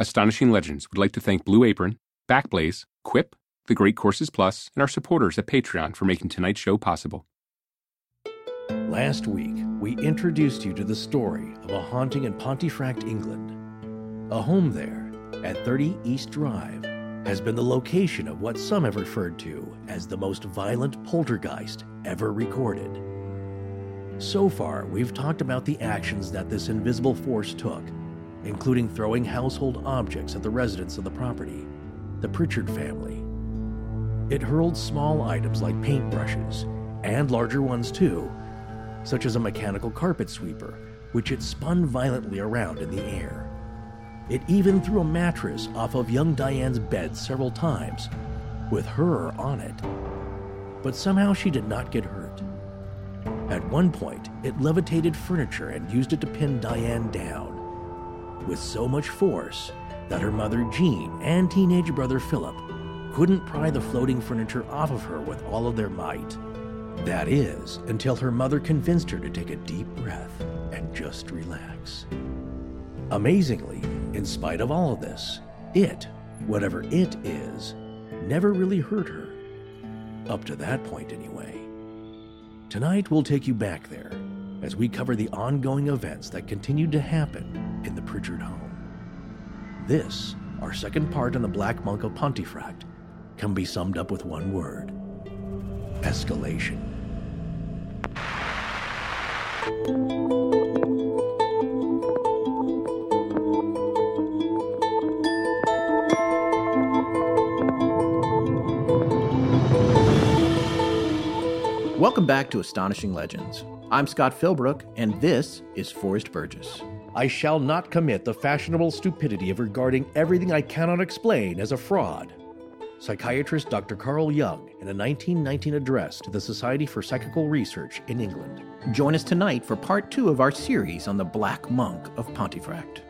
Astonishing Legends would like to thank Blue Apron, Backblaze, Quip, The Great Courses Plus, and our supporters at Patreon for making tonight's show possible. Last week, we introduced you to the story of a haunting in Pontefract, England. A home there, at 30 East Drive, has been the location of what some have referred to as the most violent poltergeist ever recorded. So far, we've talked about the actions that this invisible force took, including throwing household objects at the residents of the property, the Pritchard family. It hurled small items like paintbrushes, and larger ones too, such as a mechanical carpet sweeper, which it spun violently around in the air. It even threw a mattress off of young Diane's bed several times, with her on it. But somehow she did not get hurt. At one point, it levitated furniture and used it to pin Diane down, with so much force that her mother Jean and teenage brother Philip couldn't pry the floating furniture off of her with all of their might. That is, until her mother convinced her to take a deep breath and just relax. Amazingly, in spite of all of this, it, whatever it is, never really hurt her. Up to that point, anyway. Tonight, we'll take you back there as we cover the ongoing events that continued to happen in the Pritchard home. This, our second part on the Black Monk of Pontefract, can be summed up with one word escalation. Welcome back to Astonishing Legends. I'm Scott Philbrook, and this is Forrest Burgess. I shall not commit the fashionable stupidity of regarding everything I cannot explain as a fraud. Psychiatrist Dr. Carl Jung in a 1919 address to the Society for Psychical Research in England. Join us tonight for part two of our series on the Black Monk of Pontefract.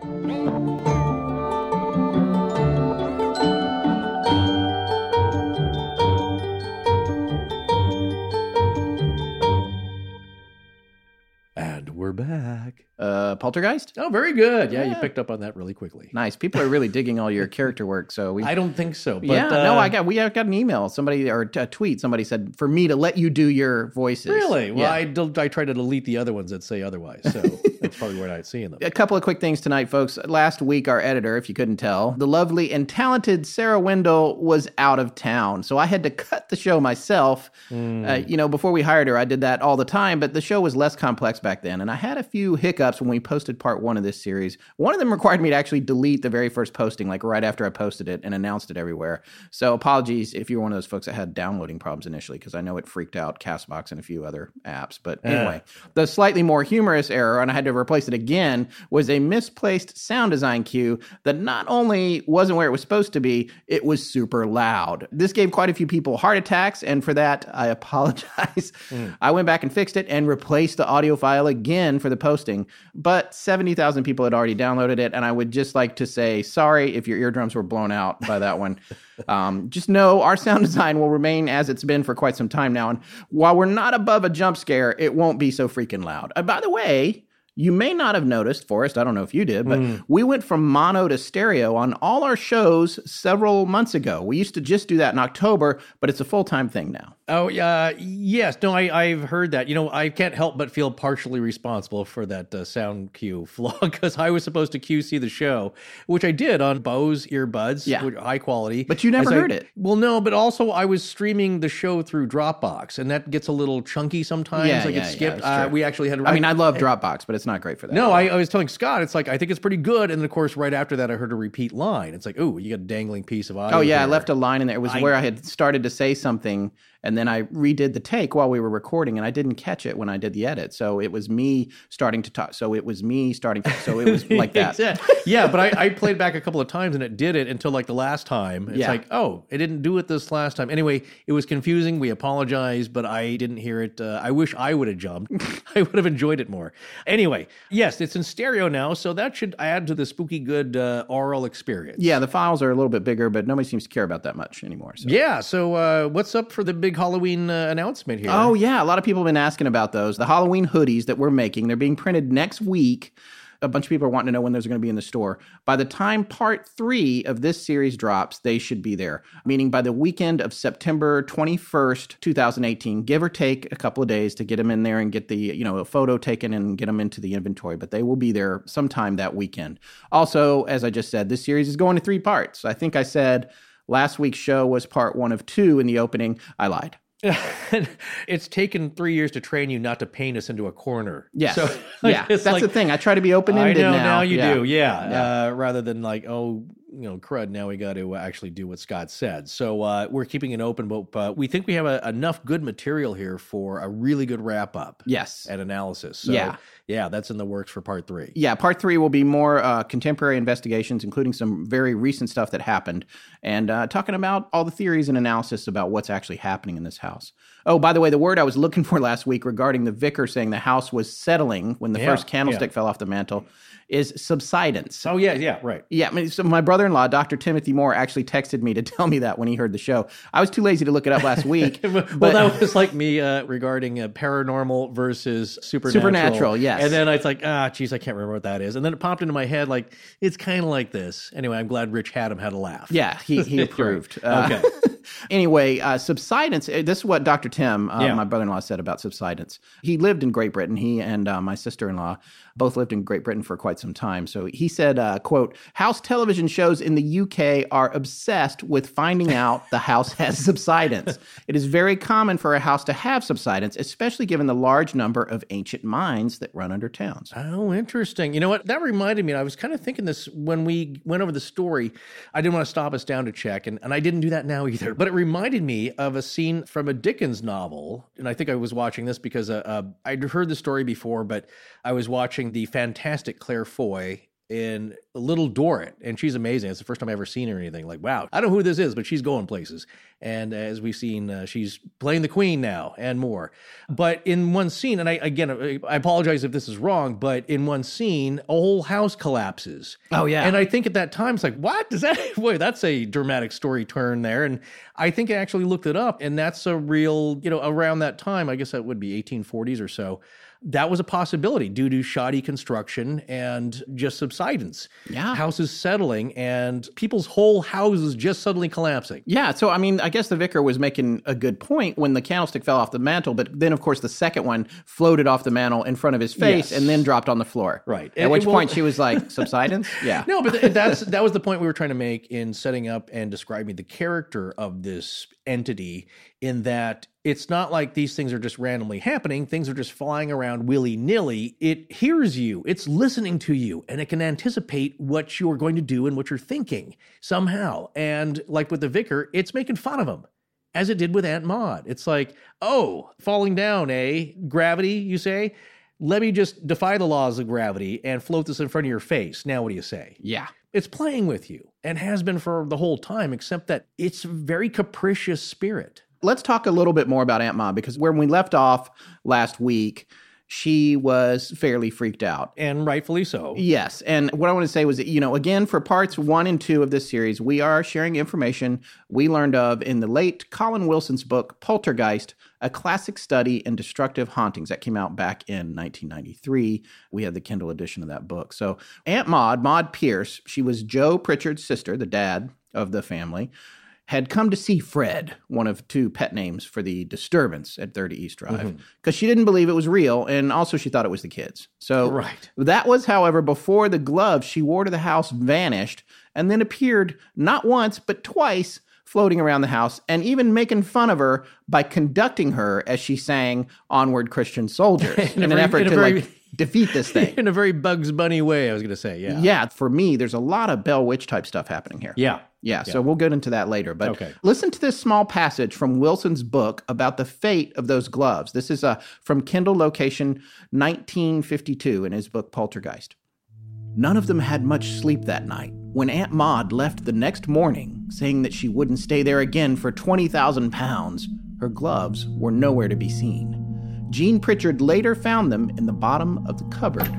We're back. Uh, Poltergeist? Oh, very good. Yeah, you Yeah. picked up on that really quickly. Nice. People are really digging all your character work. So we. I don't think so. But, yeah, no, uh, I got we got an email. Somebody or a tweet. Somebody said for me to let you do your voices. Really? Well, Yeah. I, del- I try to delete the other ones that say otherwise. So that's probably where not seeing them. A couple of quick things tonight, folks. Last week, our editor, if you couldn't tell, the lovely and talented Sarah Wendell was out of town. So I had to cut the show myself. Hmm. Uh, you know, before we hired her, I did that all the time, but the show was less complex back then. And I had a few hiccups when we posted part one of this series. One of them required me to actually delete the very first posting, like right after I posted it and announced it everywhere. So apologies if you're one of those folks that had downloading problems initially, because I know it freaked out Castbox and a few other apps. But anyway, the slightly more humorous error, and I had to replace it again, was a misplaced sound design cue that not only wasn't where it was supposed to be, it was super loud. This gave quite a few people heart attacks, and for that, I apologize. I went back and fixed it and replaced the audio file again for the posting, but 70,000 people had already downloaded it, and I would just like to say sorry if your eardrums were blown out by that one. Um, just know our sound design will remain as it's been for quite some time now. And while we're not above a jump scare, it won't be so freaking loud. Uh, by the way, you may not have noticed, Forrest, I don't know if you did, but hmm. we went from mono to stereo on all our shows several months ago. We used to just do that in October, but it's a full time thing now. Oh, yeah. yes. No, I, I've heard that. You know, I can't help but feel partially responsible for that uh, sound cue flaw because I was supposed to QC the show, which I did on Bose earbuds, Yeah. which- high quality. But you never As I- heard it. Well, no, but also I was streaming the show through Dropbox, and that gets a little chunky sometimes. Yeah, like yeah, it skipped. it's uh, we actually had. I mean, I love Dropbox, but it's not great for that. No, I, I was telling Scott, it's like I think it's pretty good, and of course, right after that, I heard a repeat line. It's like, oh, you got a dangling piece of audio. Oh yeah, I left a line in there. It was I- where I had started to say something, and then I redid the take while we were recording, and I didn't catch it when I did the edit. So it was me starting to talk. So it was me starting. To, so it was like that. yeah, but I, I, played back a couple of times and it did it until like the last time. It's Yeah. like, oh, it didn't do it this last time. Anyway, it was confusing. We apologize, but I didn't hear it. Uh, I wish I would have jumped. I would have enjoyed it more. Anyway, yes, it's in stereo now, so that should add to the spooky good uh, oral experience. Yeah, the files are a little bit bigger, but nobody seems to care about that much anymore. So. Yeah. So, uh, what's up for the big Halloween uh, announcement here? Oh yeah, a lot of people have been asking about those. The Halloween hoodies that we're making, they're being printed next week. A bunch of people are wanting to know when those are going to be in the store. By the time part three of this series drops, they should be there. Meaning by the weekend of September 21st, 2018, give or take a couple of days to get them in there and get the, you know, a photo taken and get them into the inventory. But they will be there sometime that weekend. Also, as I just said, this series is going to three parts. I think I said last week's show was part one of two in the opening. I lied. it's taken three years to train you not to paint us into a corner. Yes. So, yeah. That's like- the thing. I try to be open ended now. now you Yeah. do, yeah. Yeah. Uh, rather than like, oh, you know, crud. Now we got to actually do what Scott said. So uh, we're keeping it open, but uh, we think we have a, enough good material here for a really good wrap up Yes. and analysis. So, Yeah. yeah, that's in the works for part three. Yeah, part three will be more uh, contemporary investigations, including some very recent stuff that happened, and uh, talking about all the theories and analysis about what's actually happening in this house. Oh, by the way, the word I was looking for last week regarding the vicar saying the house was settling when the Yeah, first candlestick fell off the mantle is subsidence. Oh yeah, yeah, right. Yeah, I mean, so my brother-in-law, Dr. Timothy Moore, actually texted me to tell me that when he heard the show. I was too lazy to look it up last week. well, but- that was like me uh, regarding uh, paranormal versus supernatural. Supernatural, yes. And then I was like, ah, geez, I can't remember what that is. And then it popped into my head like, it's kind of like this. Anyway, I'm glad Rich Haddam had a laugh. Yeah, he, he approved. Uh, Okay. Anyway, uh, subsidence. uh, This is what Dr. Tim, uh, Yeah. my brother in law, said about subsidence. He lived in Great Britain. He and uh, my sister in law both lived in Great Britain for quite some time. So he said, uh, quote, house television shows in the UK are obsessed with finding out the house has subsidence. It is very common for a house to have subsidence, especially given the large number of ancient mines that run under towns. Oh, interesting. You know what? That reminded me. I was kind of thinking this when we went over the story. I didn't want to stop us down to check, and, and I didn't do that now either. But it reminded me of a scene from a Dickens novel. And I think I was watching this because uh, uh, I'd heard the story before, but I was watching the fantastic Claire Foy in Little Dorrit, and she's amazing. It's the first time I ever seen her or anything. Like, wow, I don't know who this is, but she's going places. And as we've seen, uh, she's playing the queen now and more. But in one scene, and I again, I apologize if this is wrong, but in one scene, a whole house collapses. Oh, yeah. And I think at that time, it's like, what does that? Wait, that's a dramatic story turn there. And I think I actually looked it up, and that's a real, you know, around that time. I guess that would be 1840s or so that was a possibility due to shoddy construction and just subsidence. Yeah. Houses settling and people's whole houses just suddenly collapsing. Yeah, so I mean, I guess the vicar was making a good point when the candlestick fell off the mantle, but then, of course, the second one floated off the mantle in front of his face Yes. and then dropped on the floor. Right. At And- which well- point she was like, "Subsidence." Yeah. No, but th- that's that was the point we were trying to make in setting up and describing the character of this entity in that it's not like these things are just randomly happening. Things are just flying around willy nilly. It hears you, it's listening to you, and it can anticipate what you're going to do and what you're thinking somehow. And like with the vicar, it's making fun of him. As it did with Aunt Maud. It's like, oh, falling down, eh? Gravity, you say? Let me just defy the laws of gravity and float this in front of your face. Now, what do you say? Yeah. It's playing with you and has been for the whole time, except that it's a very capricious spirit. Let's talk a little bit more about Aunt Ma because when we left off last week, she was fairly freaked out. And rightfully so. Yes. And what I want to say was that, you know, again, for parts one and two of this series, we are sharing information we learned of in the late Colin Wilson's book, Poltergeist, a classic study in destructive hauntings that came out back in 1993. We had the Kindle edition of that book. So, Aunt Maud, Maud Pierce, she was Joe Pritchard's sister, the dad of the family. Had come to see Fred, one of two pet names for the disturbance at 30 East Drive, mm-hmm. because she didn't believe it was real, and also she thought it was the kids. So Right. that was, however, before the gloves she wore to the house vanished and then appeared not once, but twice floating around the house and even making fun of her by conducting her as she sang Onward Christian Soldiers in, a an very- effort in to very- like defeat this thing. In a very Bugs Bunny way, I was going to say. Yeah. yeah, for me, there's a lot of Bell Witch type stuff happening here. Yeah. Yeah, so we'll get into that later. But Okay. listen to this small passage from Wilson's book about the fate of those gloves. This is uh, from Kindle location 1952 in his book Poltergeist. None of them had much sleep that night. When Aunt Maud left the next morning, saying that she wouldn't stay there again for 20,000 pounds, her gloves were nowhere to be seen. Jean Pritchard later found them in the bottom of the cupboard.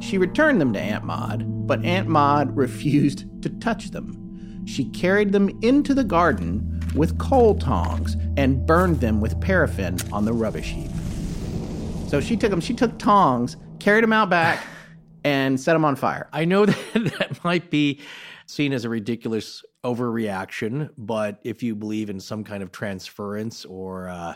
She returned them to Aunt Maud, but Aunt Maud refused to touch them. She carried them into the garden with coal tongs and burned them with paraffin on the rubbish heap. So she took them, she took tongs, carried them out back, and set them on fire. I know that that might be seen as a ridiculous overreaction, but if you believe in some kind of transference or uh,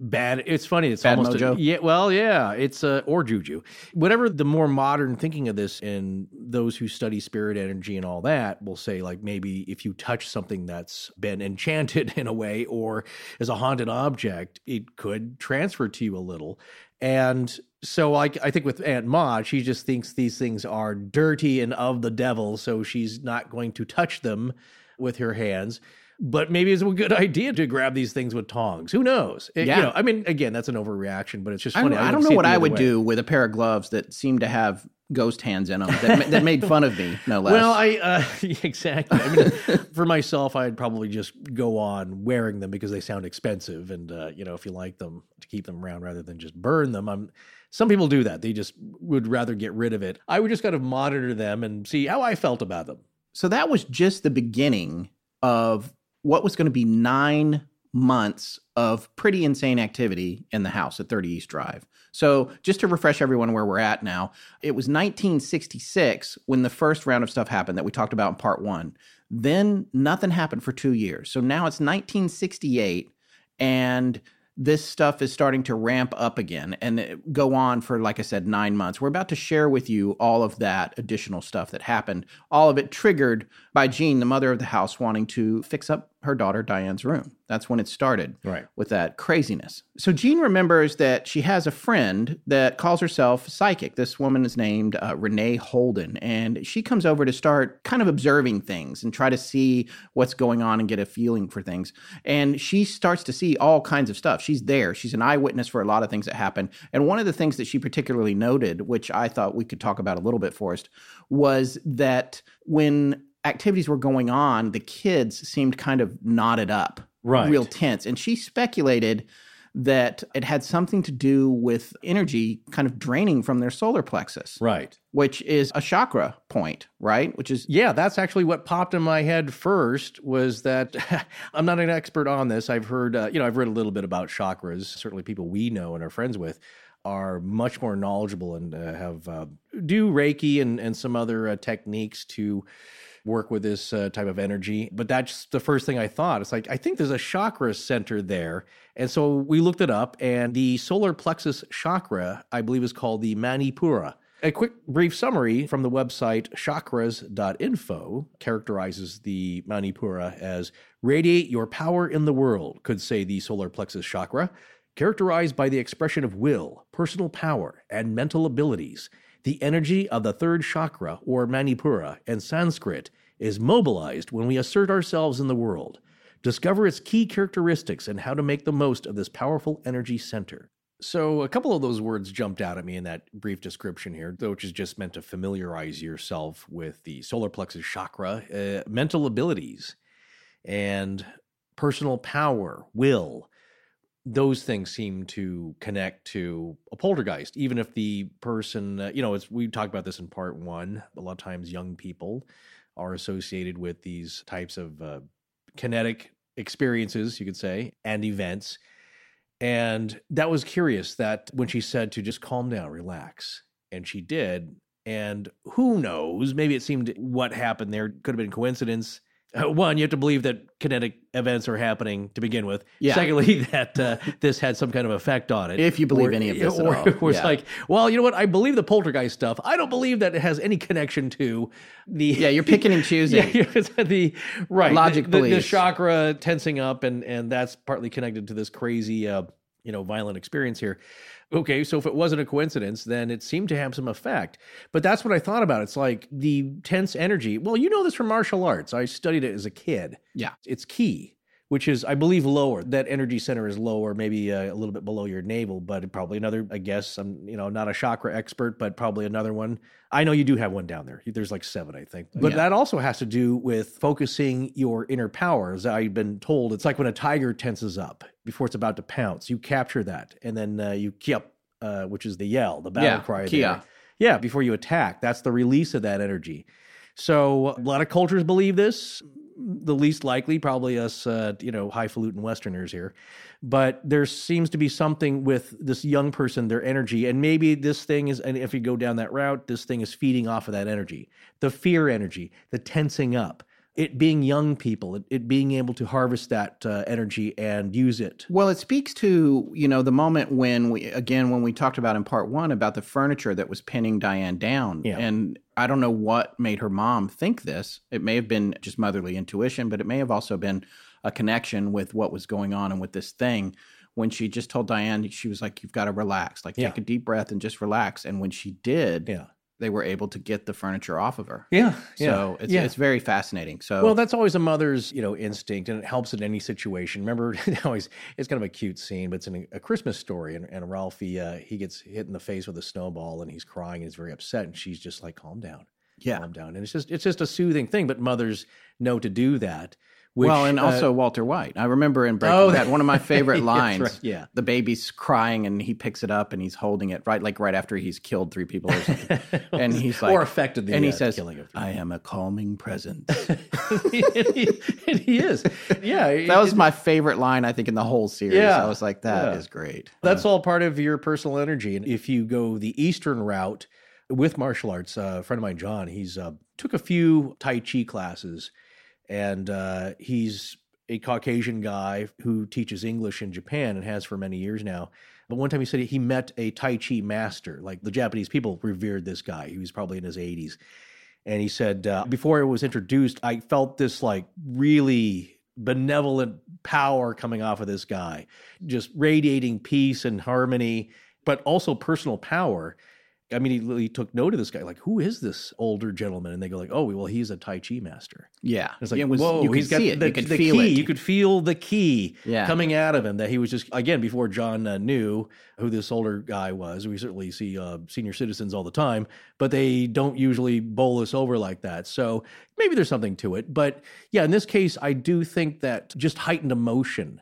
bad, it's funny. It's Bad almost a- mojo? yeah. Well, yeah, it's uh, or juju. Whatever the more modern thinking of this, and those who study spirit energy and all that will say, like maybe if you touch something that's been enchanted in a way or is a haunted object, it could transfer to you a little. And so I, I think with Aunt Maud, she just thinks these things are dirty and of the devil, so she's not going to touch them with her hands. But maybe it's a good idea to grab these things with tongs. Who knows? It- Yeah. You know, I mean, again, that's an overreaction, but it's just I funny. don't, I don't know what I would way. do with a pair of gloves that seem to have ghost hands in them that, that made fun of me, no less. Well, I uh, exactly. I mean, for myself, I'd probably just go on wearing them because they sound expensive, and uh, you know, if you like them, to keep them around rather than just burn them. I'm. Some people do that; they just would rather get rid of it. I would just kind of monitor them and see how I felt about them. so that was just the beginning of what was going to be nine months of pretty insane activity in the house at 30 East Drive. So, just to refresh everyone where we're at now, it was 1966 when the first round of stuff happened that we talked about in part one. Then nothing happened for two years. So now it's 1968, and this stuff is starting to ramp up again and uh, go on for, like I said, nine months. We're about to share with you all of that additional stuff that happened, all of it triggered by Jean, the mother of the house, wanting to fix up her daughter Diane's room. That's when it started Right. with that craziness. So Jean remembers that she has a friend that calls herself psychic. This woman is named uh, Renee Holden, and she comes over to start kind of observing things and try to see what's going on and get a feeling for things. And she starts to see all kinds of stuff. She's there. She's an eyewitness for a lot of things that happen. And one of the things that she particularly noted, which I thought we could talk about a little bit, Forrest, was that when activities were going on, the kids seemed kind of knotted up Right. real tense. And she speculated that it had something to do with energy kind of draining from their solar plexus, Right. which is a chakra point, right? Which is Yeah, that's actually what popped in my head first was that I'm not an expert on this. I've heard, uh, you know, I've read a little bit about chakras. Certainly, people we know and are friends with are much more knowledgeable and uh, have uh, do Reiki and and some other uh, techniques to work with this uh, type of energy. But that's the first thing I thought. It's like I think there's a chakra center there, and so we looked it up, and the solar plexus chakra, I believe, is called the Manipura. A quick brief summary from the website chakras.info characterizes the Manipura as radiate your power in the world, could say the solar plexus chakra, characterized by the expression of will, personal power, and mental abilities. The energy of the third chakra, or Manipura, in Sanskrit, is mobilized when we assert ourselves in the world. Discover its key characteristics and how to make the most of this powerful energy center. So, a couple of those words jumped out at me in that brief description here, which is just meant to familiarize yourself with the solar plexus chakra, uh, mental abilities, and personal power, will. Those things seem to connect to a poltergeist, even if the person, uh, you know, it's, we talked about this in part one. A lot of times, young people are associated with these types of uh, kinetic experiences, you could say, and events. And that was curious that when she said to just calm down, relax, and she did. And who knows? Maybe it seemed what happened there could have been coincidence. Uh, one, you have to believe that kinetic events are happening to begin with. Yeah. Secondly, that uh, this had some kind of effect on it. If you believe Or- any of this at or, all. or it's Yeah. like, well, you know what? I believe the poltergeist stuff. I don't believe that it has any connection to the. yeah, you're picking and choosing. Yeah, the right Logic the, the, the chakra tensing up, and and that's partly connected to this crazy uh, you know, violent experience here. Okay, so if it wasn't a coincidence, then it seemed to have some effect. But that's what I thought about. It's like the tense energy. Well, you know this from martial arts. I studied it as a kid. Yeah. It's ki which is, I believe, lower. That energy center is lower, maybe uh, a little bit below your navel, but probably another. I guess I'm, you know, not a chakra expert, but probably another one. I know you do have one down there. There's like seven, I think. But yeah. that also has to do with focusing your inner power. As I've been told, it's like when a tiger tenses up before it's about to pounce. You capture that, and then uh, you keep, uh, which is the yell, the battle yeah, cry. Kiai. Yeah, before you attack. That's the release of that energy. So a lot of cultures believe this the least likely, probably us, uh, you know, highfalutin Westerners here. But there seems to be something with this young person, their energy, and maybe this thing is, and if you go down that route, this thing is feeding off of that energy, the fear energy, the tensing up it being young people, it, it being able to harvest that uh, energy and use it. Well, it speaks to you know the moment when we again when we talked about in part one about the furniture that was pinning Diane down, yeah. and I don't know what made her mom think this. It may have been just motherly intuition, but it may have also been a connection with what was going on and with this thing. When she just told Diane, she was like, "You've got to relax, like yeah. take a deep breath and just relax." And when she did, yeah they were able to get the furniture off of her. Yeah. So it's yeah. it's very fascinating. So Well, that's always a mother's, you know, instinct and it helps in any situation. Remember always it's kind of a cute scene, but it's in a, a Christmas story and, and Ralphie uh, he gets hit in the face with a snowball and he's crying and he's very upset and she's just like, calm down. Yeah. Calm down. And it's just it's just a soothing thing, but mothers know to do that. Which, well, and uh, also Walter White. I remember in Breaking Oh, Bad, one of my favorite lines. right, yeah. the baby's crying and he picks it up and he's holding it right, like right after he's killed three people or something. and he's like, or affected the and he uh, says, "I am a calming presence." and, he, and he is. Yeah. that was my favorite line I think in the whole series. Yeah, I was like, "That is yeah. great." That's all part of your personal energy. And if you go the Eastern route with martial arts, uh, a friend of mine, John, he's uh, took a few Tai Chi classes, and uh, he's a Caucasian guy who teaches English in Japan and has for many years now. But one time he said he met a Tai Chi master. Like the Japanese people revered this guy. He was probably in his 80s. And he said, uh, before it was introduced, I felt this like really benevolent power coming off of this guy, just radiating peace and harmony, but also personal power. I mean, he took note of this guy. Like, who is this older gentleman? And they go like, "Oh, well, he's a Tai Chi master." Yeah, It's like, it was, whoa, he's got the, the ki. it. You could feel the ki Yeah. coming out of him. That he was just again before John uh, knew who this older guy was. We certainly see uh, senior citizens all the time, but they don't usually bowl us over like that. So maybe there's something to it. But yeah, in this case, I do think that just heightened emotion.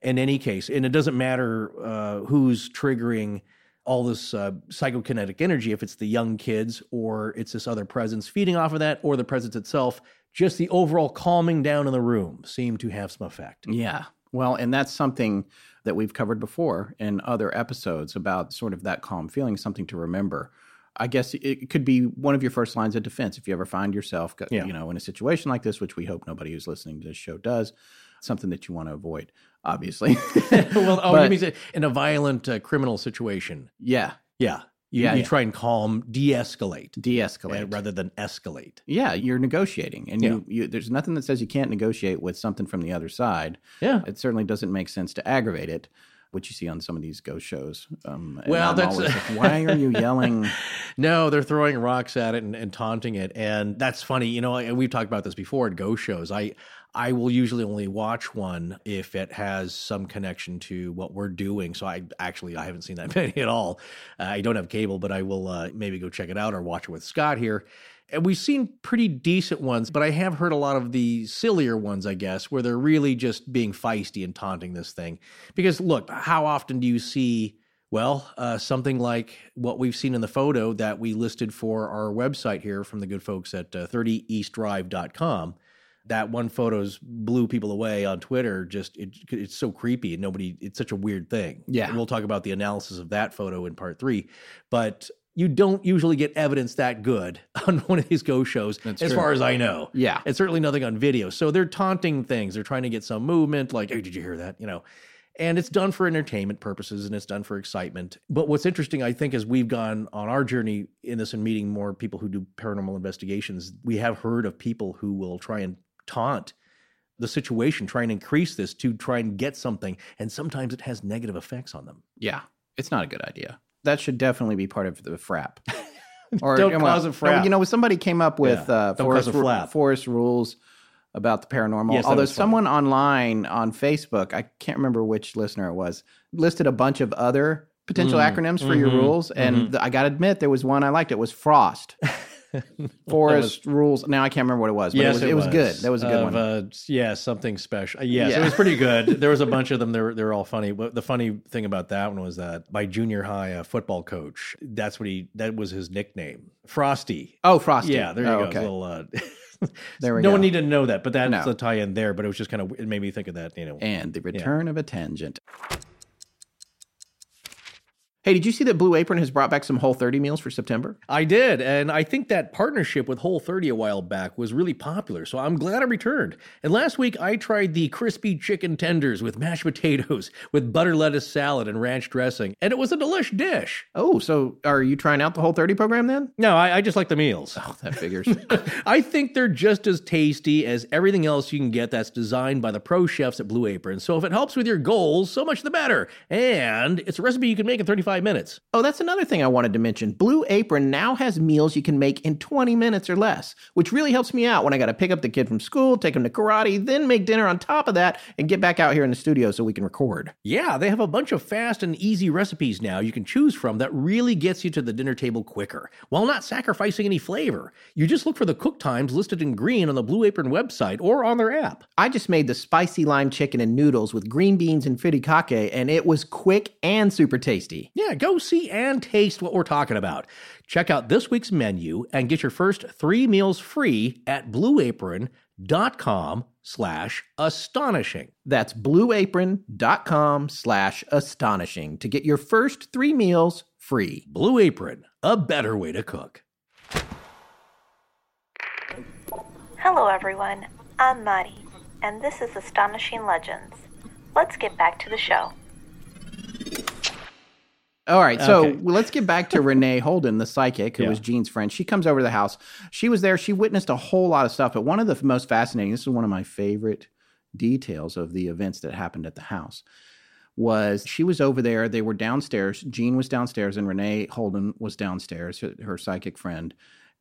In any case, and it doesn't matter uh, who's triggering all this uh, psychokinetic energy, if it's the young kids or it's this other presence feeding off of that or the presence itself, just the overall calming down in the room seemed to have some effect. Yeah. Well, and that's something that we've covered before in other episodes about sort of that calm feeling, something to remember. I guess it could be one of your first lines of defense if you ever find yourself, Yeah. you know, in a situation like this, which we hope nobody who's listening to this show does. Something that you want to avoid, obviously. well, oh, But- you mean in a violent uh, criminal situation? yeah, Yeah, you, Yeah, you yeah. try and calm, de-escalate, de-escalate uh, rather than escalate. Yeah, you're negotiating, and Yeah. you, you there's nothing that says you can't negotiate with something from the other side. Yeah, It certainly doesn't make sense to aggravate it, which you see on some of these ghost shows. Um, Well, I'm that's- always like, why are you yelling? No, they're throwing rocks at it and, and taunting it, and that's funny. You know, we've talked about this before at ghost shows. I I will usually only watch one if it has some connection to what we're doing. So I actually I haven't seen that many at all. Uh, I don't have cable, but I will uh, maybe go check it out or watch it with Scott here. And we've seen pretty decent ones, but I have heard a lot of the sillier ones, I guess, where they're really just being feisty and taunting this thing. Because look, how often do you see? Well, uh, something like what we've seen in the photo that we listed for our website here from the good folks at uh, 30eastdrive.com. That one photo's blew people away on Twitter. Just it, it's so creepy and nobody. It's such a weird thing. Yeah. And we'll talk about the analysis of that photo in part three. But you don't usually get evidence that good on one of these ghost shows, That's as true. far as I know. Yeah. And certainly nothing on video. So they're taunting things. They're trying to get some movement, like, hey, did you hear that? You know, and it's done for entertainment purposes and it's done for excitement. But what's interesting, I think, as we've gone on our journey in this and meeting more people who do paranormal investigations, we have heard of people who will try and taunt the situation, try and increase this to try and get something. And sometimes it has negative effects on them. Yeah, it's not a good idea. That should definitely be part of the frap. Or Don't well, cause a frap. You know, somebody came up with Yeah, uh, Forrest, cause a ru- flap. Forrest rules about the paranormal. Yes, Although was funny. someone online on Facebook, I can't remember which listener it was, listed a bunch of other potential Mm, acronyms for your mhm, rules, and mhm. the, I got to admit there was one I liked. It was Frost. Forrest rules. Now I can't remember what it was, but yes, it, was, it was good. That was a good Of, one. Uh, yeah, something special. Yes, Yeah. it was pretty good. There was a bunch of them. They're they were all funny. But the funny thing about that one was that my junior high uh, football coach, that's what he, that was his nickname, Frosty. oh, Frosty. Yeah, there you Oh, go. Okay. Little, uh, There we no go. one needed to know that, but that's No. the tie in there. But it was just kind of, it made me think of that, you know. and the return of a tangent. Hey, did you see that Blue Apron has brought back some Whole 30 meals for September? I did, and I think that partnership with Whole 30 a while back was really popular, so I'm glad I returned. And last week I tried the crispy chicken tenders with mashed potatoes, with butter lettuce salad and ranch dressing, and it was a delish dish. Oh, so are you trying out the Whole 30 program then? No, I, I just like the meals. Oh, that figures. I think they're just as tasty as everything else you can get that's designed by the pro chefs at Blue Apron. So if it helps with your goals, so much the better. And it's a recipe you can make in 35 minutes. oh, that's another thing I wanted to mention. Blue Apron now has meals you can make in 20 minutes or less, which really helps me out when I got to pick up the kid from school, take him to karate, then make dinner on top of that, and get back out here in the studio so we can record. Yeah, they have a bunch of fast and easy recipes now you can choose from that really gets you to the dinner table quicker while not sacrificing any flavor. You just look for the cook times listed in green on the Blue Apron website or on their app. I just made the spicy lime chicken and noodles with green beans and furikake, and it was quick and super tasty. Yeah, go see and taste what we're talking about. Check out this week's menu and get your first three meals free at blueapron.com slash astonishing. That's blueapron.com slash astonishing to get your first three meals free. Blue Apron, a better way to cook. Hello, everyone. I'm Mari, and this is Astonishing Legends. Let's get back to the show. All right, so Okay. let's get back to Renee Holden, the psychic, who Yeah. was Jean's friend. She comes over to the house. She was there. She witnessed a whole lot of stuff, but one of the most fascinating, this is one of my favorite details of the events that happened at the house, was she was over there. They were downstairs. Jean was downstairs, and Renee Holden was downstairs, her, her psychic friend.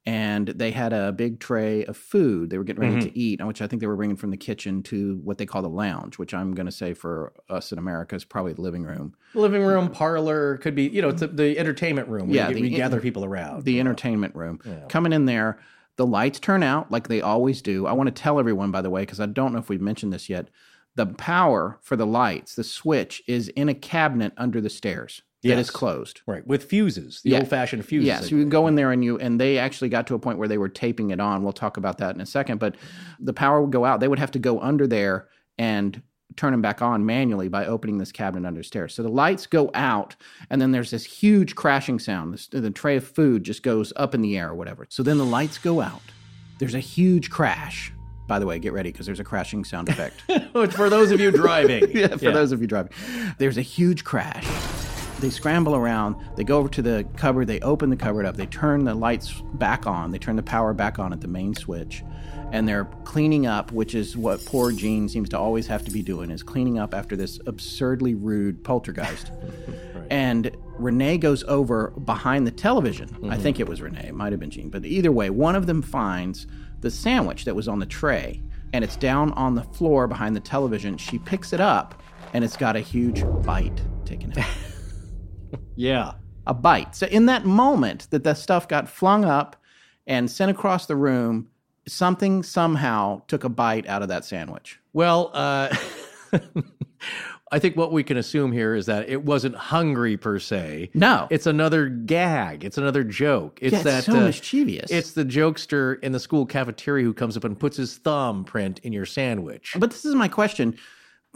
And they had a big tray of food they were getting ready to mm-hmm. eat, which I think they were bringing from the kitchen to what they call the lounge, which I'm going to say for us in America is probably the living room. Living room, parlor, could be, you know, it's the, the entertainment room. where Yeah, you- the we gather people around. the you know. entertainment room. Coming in there, the lights turn out like they always do. I want to tell everyone, by the way, because I don't know if we've mentioned this yet. The power for the lights, the switch, is in a cabinet under the stairs that is Yes. closed. Right, with fuses, the Yeah. old fashioned fuses. Yeah, so you can go in there and you and they actually got to a point where they were taping it on. We'll talk about that in a second. But the power would go out. They would have to go under there and turn them back on manually by opening this cabinet under stairs. So the lights go out, and then there's this huge crashing sound. This, the tray of food just goes up in the air or whatever. So then the lights go out. There's a huge crash. By the way, get ready because there's a crashing sound effect. For those of you driving. yeah, for those of you driving. There's a huge crash. They scramble around. They go over to the cupboard. They open the cupboard up. They turn the lights back on. They turn the power back on at the main switch. And they're cleaning up, which is what poor Jean seems to always have to be doing, is cleaning up after this absurdly rude poltergeist. And Renee goes over behind the television. I mm-hmm. think it was Renee. It might have been Jean. But either way, one of them finds the sandwich that was on the tray and it's down on the floor behind the television. She picks it up and it's got a huge bite taken out. Yeah. a bite. So in that moment that the stuff got flung up and sent across the room, something somehow took a bite out of that sandwich. Well, uh, I think what we can assume here is that it wasn't hungry per se. No. It's another gag. It's another joke. It's Yeah, it's that so uh, mischievous. It's the jokester in the school cafeteria who comes up and puts his thumbprint in your sandwich. But this is my question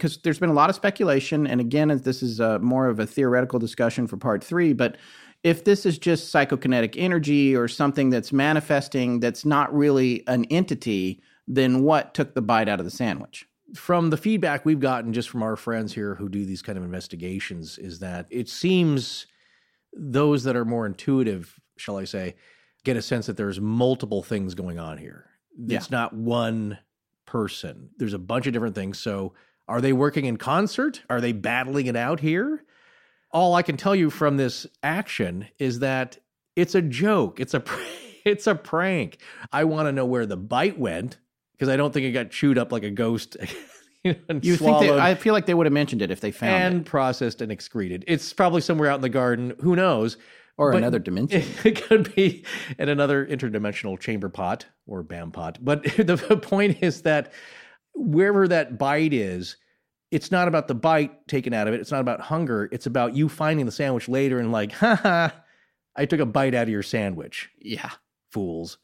because there's been a lot of speculation, and again, this is uh more of a theoretical discussion for part three. But if this is just psychokinetic energy or something that's manifesting that's not really an entity, then what took the bite out of the sandwich? from the feedback we've gotten just from our friends here who do these kind of investigations is that it seems those that are more intuitive, shall I say, get a sense that there's multiple things going on here. It's not one person. There's a bunch of different things. So, are they working in concert? Are they battling it out here? All I can tell you from this action is that it's a joke. It's a it's a prank. I want to know where the bite went because I don't think it got chewed up like a ghost. you think they, I feel like they would have mentioned it if they found and it. And processed and excreted. It's probably somewhere out in the garden. Who knows? Or But another dimension. It could be in another interdimensional chamber pot or BAM pot. But the point is that wherever that bite is, it's not about the bite taken out of it. It's not about hunger. It's about you finding the sandwich later and like, ha ha, I took a bite out of your sandwich, Yeah. fools.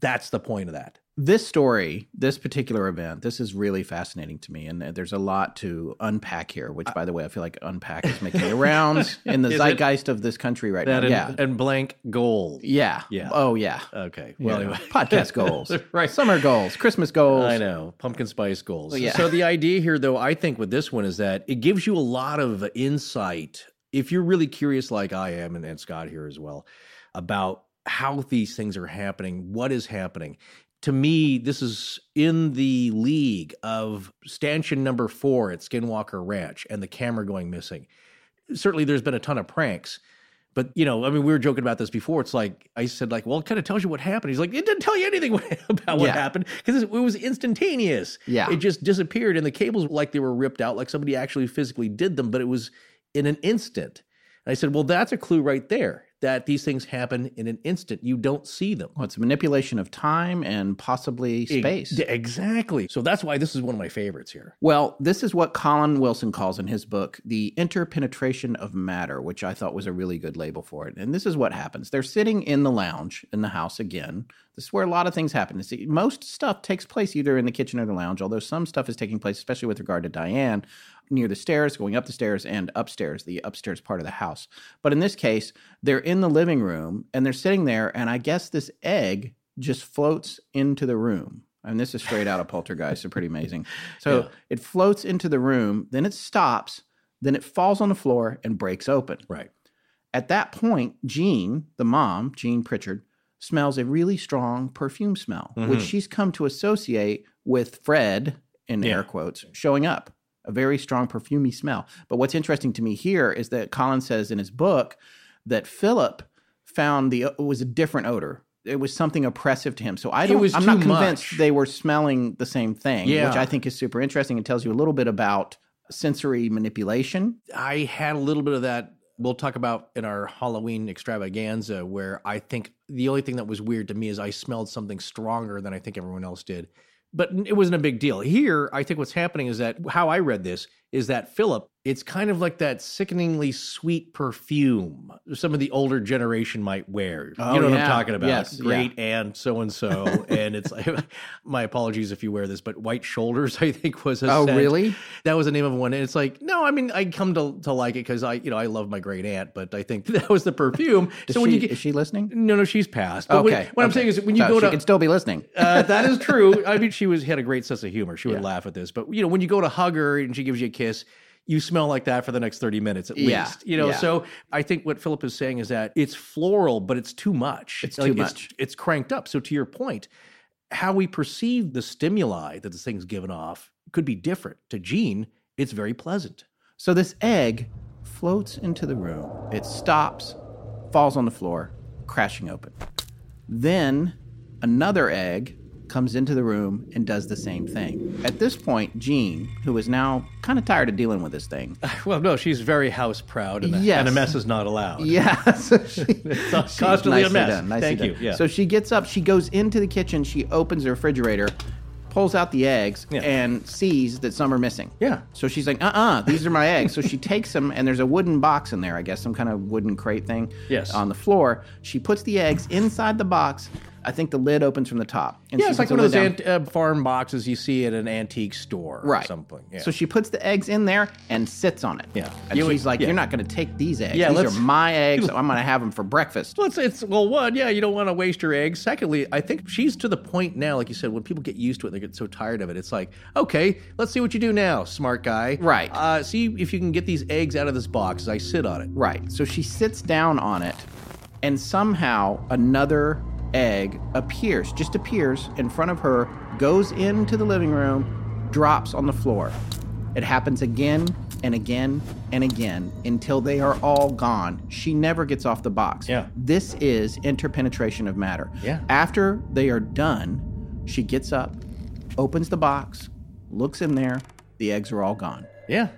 That's the point of that. This story, this particular event, this is really fascinating to me. And uh, there's a lot to unpack here, which, by the way, I feel like unpack is making the rounds in the Is it? zeitgeist of this country right now. and, yeah. and blank gold. Yeah. Yeah. Oh, yeah. Okay. Well, Well, anyway. podcast goals, right. Summer goals, Christmas goals. I know. Pumpkin spice goals. Well, yeah. So the idea here, though, I think with this one is that it gives you a lot of insight. If you're really curious, like I am, and, and Scott here as well, about how these things are happening, what is happening. To me, this is in the league of stanchion number four at Skinwalker Ranch and the camera going missing. Certainly, there's been a ton of pranks. But you know, I mean, we were joking about this before. It's like I said, like, well, it kind of tells you what happened. He's like, it didn't tell you anything about what Yeah. happened because it was instantaneous. Yeah. it just disappeared, and the cables like they were ripped out, like somebody actually physically did them, but it was in an instant. And I said, well, that's a clue right there that these things happen in an instant. You don't see them. Well, it's manipulation of time and possibly space. Ex- Exactly. So that's why this is one of my favorites here. Well, this is what Colin Wilson calls in his book the interpenetration of matter, which I thought was a really good label for it. And this is what happens. They're sitting in the lounge in the house again. This is where a lot of things happen. See, most stuff takes place either in the kitchen or the lounge, although some stuff is taking place, especially with regard to Diane, near the stairs, going up the stairs, and upstairs, the upstairs part of the house. But in this case, they're in the living room and they're sitting there, and I guess this egg just floats into the room. And this is straight out of Poltergeist, so pretty amazing. So Yeah. it floats into the room, then it stops, then it falls on the floor and breaks open. Right. At that point, Jean, the mom, Jean Pritchard, smells a really strong perfume smell, which mm-hmm. she's come to associate with Fred, in Yeah. air quotes, showing up. A very strong perfumey smell. But what's interesting to me here is that Colin says in his book that Philip found the it was a different odor. It was something oppressive to him. So I don't, I'm not convinced much. they were smelling the same thing, Yeah. which I think is super interesting. It tells you a little bit about sensory manipulation. I had a little bit of that. We'll talk about in our Halloween extravaganza, where I think the only thing that was weird to me is I smelled something stronger than I think everyone else did. But it wasn't a big deal. Here, I think what's happening is that how I read this is that Philip, it's kind of like that sickeningly sweet perfume some of the older generation might wear. Oh, you know what. I'm talking about? Yes, Great and so and so. And it's like, my apologies if you wear this, but White Shoulders, I think, was a Oh, scent. really? That was the name of one. And it's like, no, I mean, I come to, to like it because I, you know, I love my great aunt, but I think that was the perfume. So she, when you get, is she listening? no, no, she's passed. But what- Okay. what I'm saying is when you So go she to, could still be listening. uh, that is true. I mean, she was had a great sense of humor. She would Yeah. laugh at this, but you know, when you go to hug her and she gives you a kiss, you smell like that for the next thirty minutes at Yeah. least. You know, Yeah. so I think what Philip is saying is that it's floral, but it's too much. It's too much. It's, it's cranked up. So to your point, how we perceive the stimuli that this thing's given off could be different. To Jean, it's very pleasant. So this egg floats into the room. It stops, falls on the floor, crashing open. Then another egg comes into the room and does the same thing. At this point, Jean, who is now kind of tired of dealing with this thing, Well, no, she's very house proud, and, a, Yes. and a mess is not allowed. yeah, so she, It's constantly a mess. done, Thank done. you. Yeah. So she gets up, she goes into the kitchen, she opens the refrigerator, pulls out the eggs, Yeah. and sees that some are missing. Yeah. So she's like, uh uh these are my eggs. So she takes them, and there's a wooden box in there, I guess, some kind of wooden crate thing Yes. on the floor. She puts the eggs inside the box. I think the lid opens from the top. And Yeah, it's like one of those ant, uh, farm boxes you see at an antique store or Right. something. Yeah. So she puts the eggs in there and sits on it. Yeah. And You- she's like, yeah. You're not going to take these eggs. Yeah, these are my eggs. So I'm going to have them for breakfast. Well, it's, it's well, one, yeah, you don't want to waste your eggs. Secondly, I think she's to the point now, like you said, when people get used to it, they get so tired of it. It's like, okay, let's see what you do now, smart guy. Right. Uh, see if you can get these eggs out of this box as I sit on it. Right. So she sits down on it, and somehow another egg appears, just appears in front of her, goes into the living room, drops on the floor. It happens again and again and again until they are all gone. She never gets off the box. Yeah. This is interpenetration of matter. Yeah. After they are done, she gets up, opens the box, looks in there, the eggs are all gone. Yeah.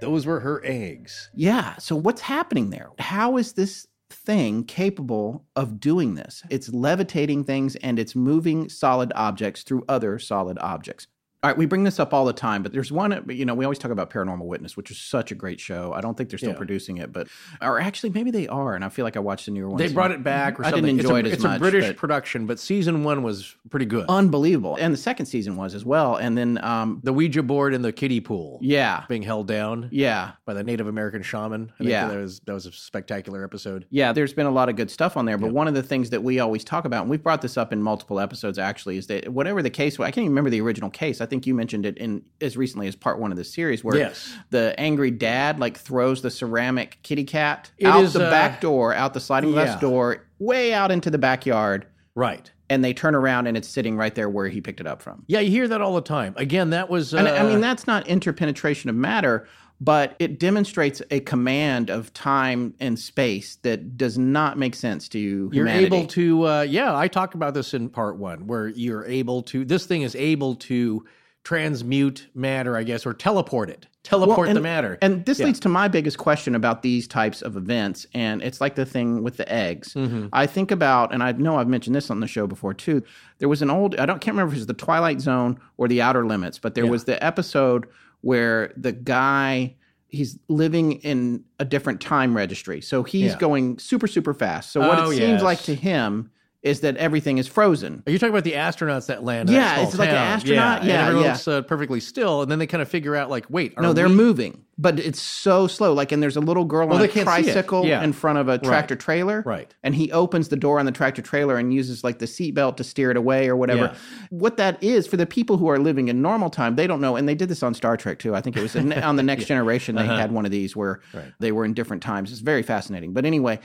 Those were her eggs. Yeah. So what's happening there? How is this thing capable of doing this? It's levitating things and it's moving solid objects through other solid objects. All right, we bring this up all the time, but there's one, you know, we always talk about Paranormal Witness, which is such a great show. I don't think they're still Yeah. producing it, but, or actually, maybe they are. And I feel like I watched the newer one. They brought it back or I something. didn't enjoy it's a, it as it's much. a British but production, but season one was pretty good. unbelievable. And the second season was as well. And then, um, the Ouija board in the kiddie pool yeah, being held down yeah. by the Native American shaman. I think Yeah. that was that was a spectacular episode. Yeah, there's been a lot of good stuff on there, but one of the things that we always talk about, and we've brought this up in multiple episodes actually, is that whatever the case, I can't even remember the original case. I think you mentioned it in as recently as part one of the series, where Yes. the angry dad like throws the ceramic kitty cat It out is, the uh, back door, out the sliding glass yeah. door, way out into the backyard, Right. and they turn around and it's sitting right there where he picked it up from. Yeah, you hear that all the time. Again, that was. Uh, And I mean, that's not interpenetration of matter, but it demonstrates a command of time and space that does not make sense to you. You're able to. Uh, yeah, I talked about this in part one, where you're able to. This thing is able to transmute matter, I guess, or teleport it, teleport Well, and- the matter. And this Yeah. leads to my biggest question about these types of events. And it's like the thing with the eggs. Mm-hmm. I think about, and I know I've mentioned this on the show before too. There was an old, I don't can't remember if it was the Twilight Zone or the Outer Limits, but there Yeah. was the episode where the guy he's living in a different time registry. So he's Yeah. going super, super fast. So what Oh, it seems yes. like to him is that everything is frozen. Are you talking about the astronauts that land? Yeah, that it's like an astronaut- and yeah, everyone yeah. looks uh, perfectly still, and then they kind of figure out, like, wait, are No, they're we- moving, but it's so slow. Like, and there's a little girl Well, on a they can't see it. tricycle Yeah. in front of a tractor trailer. Right. And he opens the door on the tractor trailer and uses like the seatbelt to steer it away or whatever. Yeah. What that is for the people who are living in normal time, they don't know. And they did this on Star Trek too. I think it was on the Next Generation. They had one of these where Uh-huh. Right. they were in different times. It's very fascinating. But anyway,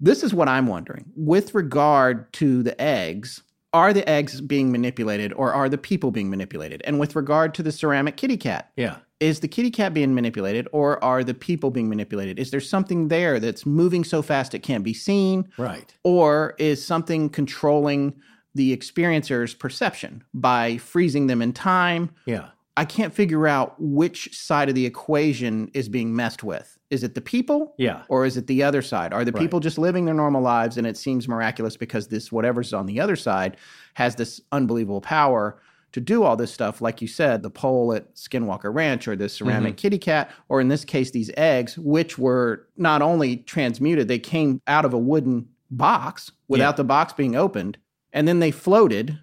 this is what I'm wondering with regard to the eggs. Are the eggs being manipulated or are the people being manipulated? And with regard to the ceramic kitty cat, Yeah. is the kitty cat being manipulated or are the people being manipulated? Is there something there that's moving so fast it can't be seen? Right. Or is something controlling the experiencer's perception by freezing them in time? Yeah. I can't figure out which side of the equation is being messed with. Is it the people? Yeah. Or is it the other side? Are the Right. people just living their normal lives and it seems miraculous because this whatever's on the other side has this unbelievable power to do all this stuff, like you said, the pole at Skinwalker Ranch or the ceramic mm-hmm. kitty cat, or in this case, these eggs, which were not only transmuted, they came out of a wooden box without Yeah. the box being opened, and then they floated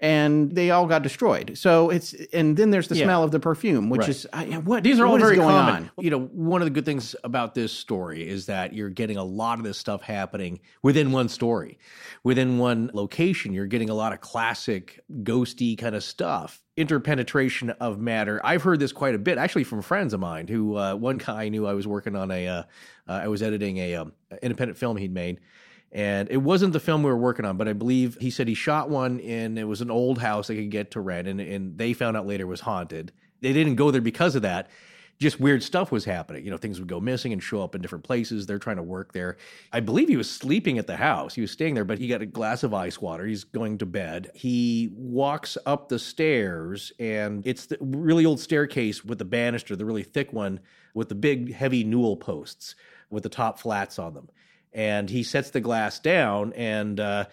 and they all got destroyed. So it's and then there's the Yeah. smell of the perfume, which Right. is I, what These are all very going common. on? You know, one of the good things about this story is that you're getting a lot of this stuff happening within one story, within one location. You're getting a lot of classic ghosty kind of stuff. Interpenetration of matter. I've heard this quite a bit, actually, from friends of mine. Who uh, one guy knew I was working on a, uh, uh, I was editing a um, independent film he'd made. And it wasn't the film we were working on, but I believe he said he shot one in it was an old house they could get to rent, and, and they found out later was haunted. They didn't go there because of that. Just weird stuff was happening. You know, things would go missing and show up in different places. They're trying to work there. I believe he was sleeping at the house. He was staying there, but he got a glass of ice water. He's going to bed. He walks up the stairs, and it's the really old staircase with the banister, the really thick one with the big, heavy newel posts with the top flats on them and he sets the glass down and uh,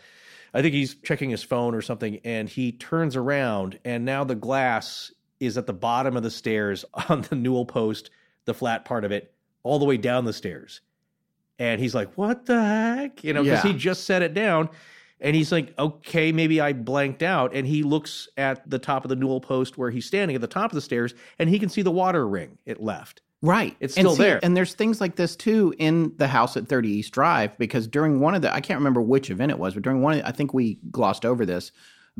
i think he's checking his phone or something and he turns around and now the glass is at the bottom of the stairs on the newel post the flat part of it all the way down the stairs. And he's like what the heck? You know because Yeah. he just set it down and he's like okay maybe i blanked out and he looks at the top of the newel post where he's standing at the top of the stairs and he can see the water ring it left Right. It's And still there. And there's things like this too in the house at 30 East Drive because during one of the, I can't remember which event it was, but during one, of the- I think we glossed over this.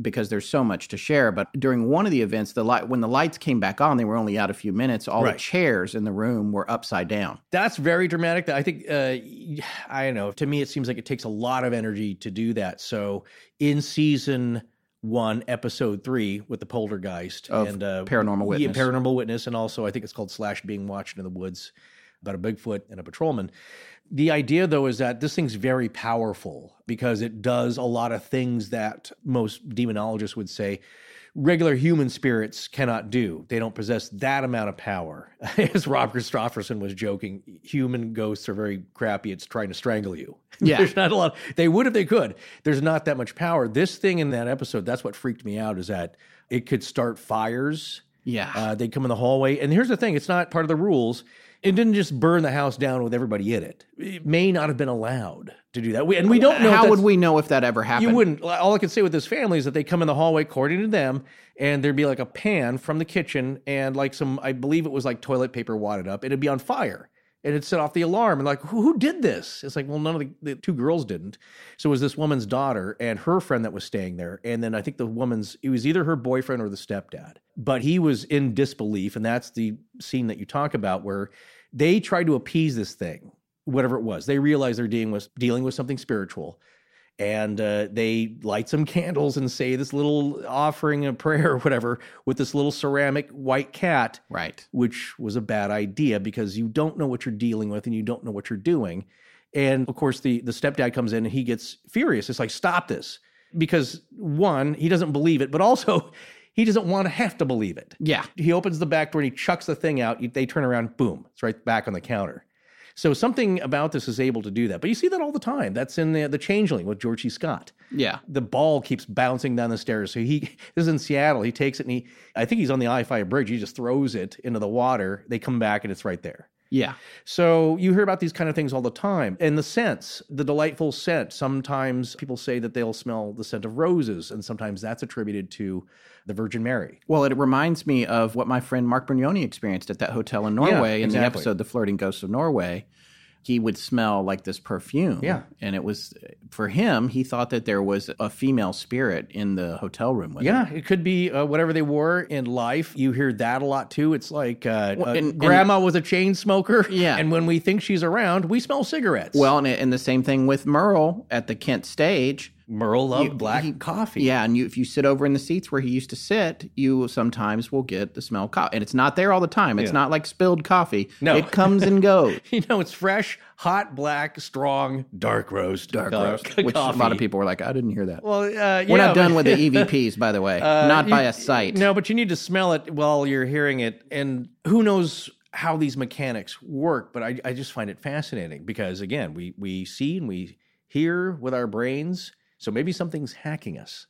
because there's so much to share. But during one of the events, the light when the lights came back on, they were only out a few minutes. All Right. the chairs in the room were upside down. That's very dramatic. I think, uh, I don't know. To me, it seems like it takes a lot of energy to do that. So in season one, episode three, with the poltergeist Of and uh, Paranormal yeah, Witness. paranormal witness, and also I think it's called Slash being watched in the woods about a Bigfoot and a patrolman. The idea, though, is that this thing's very powerful because it does a lot of things that most demonologists would say regular human spirits cannot do. They don't possess that amount of power. As Rob Christofferson was joking, human ghosts are very crappy. It's trying to strangle you. Yeah. There's not a lot. They would if they could. There's not that much power. This thing in that episode, that's what freaked me out is that it could start fires. Yeah. Uh, they come in the hallway. And here's the thing it's not part of the rules. It didn't just burn the house down with everybody in it. It may not have been allowed to do that. We, and we don't know. How would we know if that ever happened? you wouldn't. All I can say with this family is that they come in the hallway, according to them, and there'd be like a pan from the kitchen and like some, I believe it was like toilet paper wadded up. It'd be on fire. And it'd set off the alarm. And like, who, who did this? It's like, well, none of the, the two girls didn't. So it was this woman's daughter and her friend that was staying there. And then I think the woman's, it was either her boyfriend or the stepdad. But he was in disbelief. And that's the scene that you talk about where they tried to appease this thing, whatever it was. They realized they're dealing with, dealing with something spiritual and uh, they light some candles and say this little offering, a prayer, or whatever, with this little ceramic white cat, Right. which was a bad idea because you don't know what you're dealing with and you don't know what you're doing. And of course, the the stepdad comes in and he gets furious. It's like, stop this, because one, he doesn't believe it, but also he doesn't want to have to believe it. Yeah. He opens the back door and he chucks the thing out. They turn around, boom, it's right back on the counter. So something about this is able to do that. But you see that all the time. That's in the, the Changeling with George C. Scott. Yeah. The ball keeps bouncing down the stairs. So he this is in Seattle. He takes it and he I think he's on the I-5 bridge. He just throws it into the water. They come back and it's right there. Yeah. So you hear about these kind of things all the time. And the scents, the delightful scent. Sometimes people say that they'll smell the scent of roses, and sometimes that's attributed to the Virgin Mary. Well, it reminds me of what my friend Mark Brignoni experienced at that hotel in Norway in the episode The Flirting Ghosts of Norway. He would smell like this perfume. Yeah. And it was, for him, he thought that there was a female spirit in the hotel room with him. Yeah, it could be uh, whatever they were in life. You hear that a lot too. It's like uh, Well, uh, and- and- grandma was a chain smoker. Yeah. And when we think she's around, we smell cigarettes. Well, and, and the same thing with Merle at the Kent stage. Merle loved You- black he- coffee. Yeah, and you, if you sit over in the seats where he used to sit, you sometimes will get the smell of coffee. And it's not there all the time. It's Yeah. not like spilled coffee. No. It comes and goes. You know, it's fresh, hot, black, strong, dark roast. Dark co- roast. Which a lot of people were like, I didn't hear that. Well, uh, We're yeah, not done with the EVPs, by the way. Uh, not by you- a sight. No, but you need to smell it while you're hearing it. And who knows how these mechanics work, but I, I just find it fascinating because, again, we, we see and we hear with our brains. So maybe something's hacking us.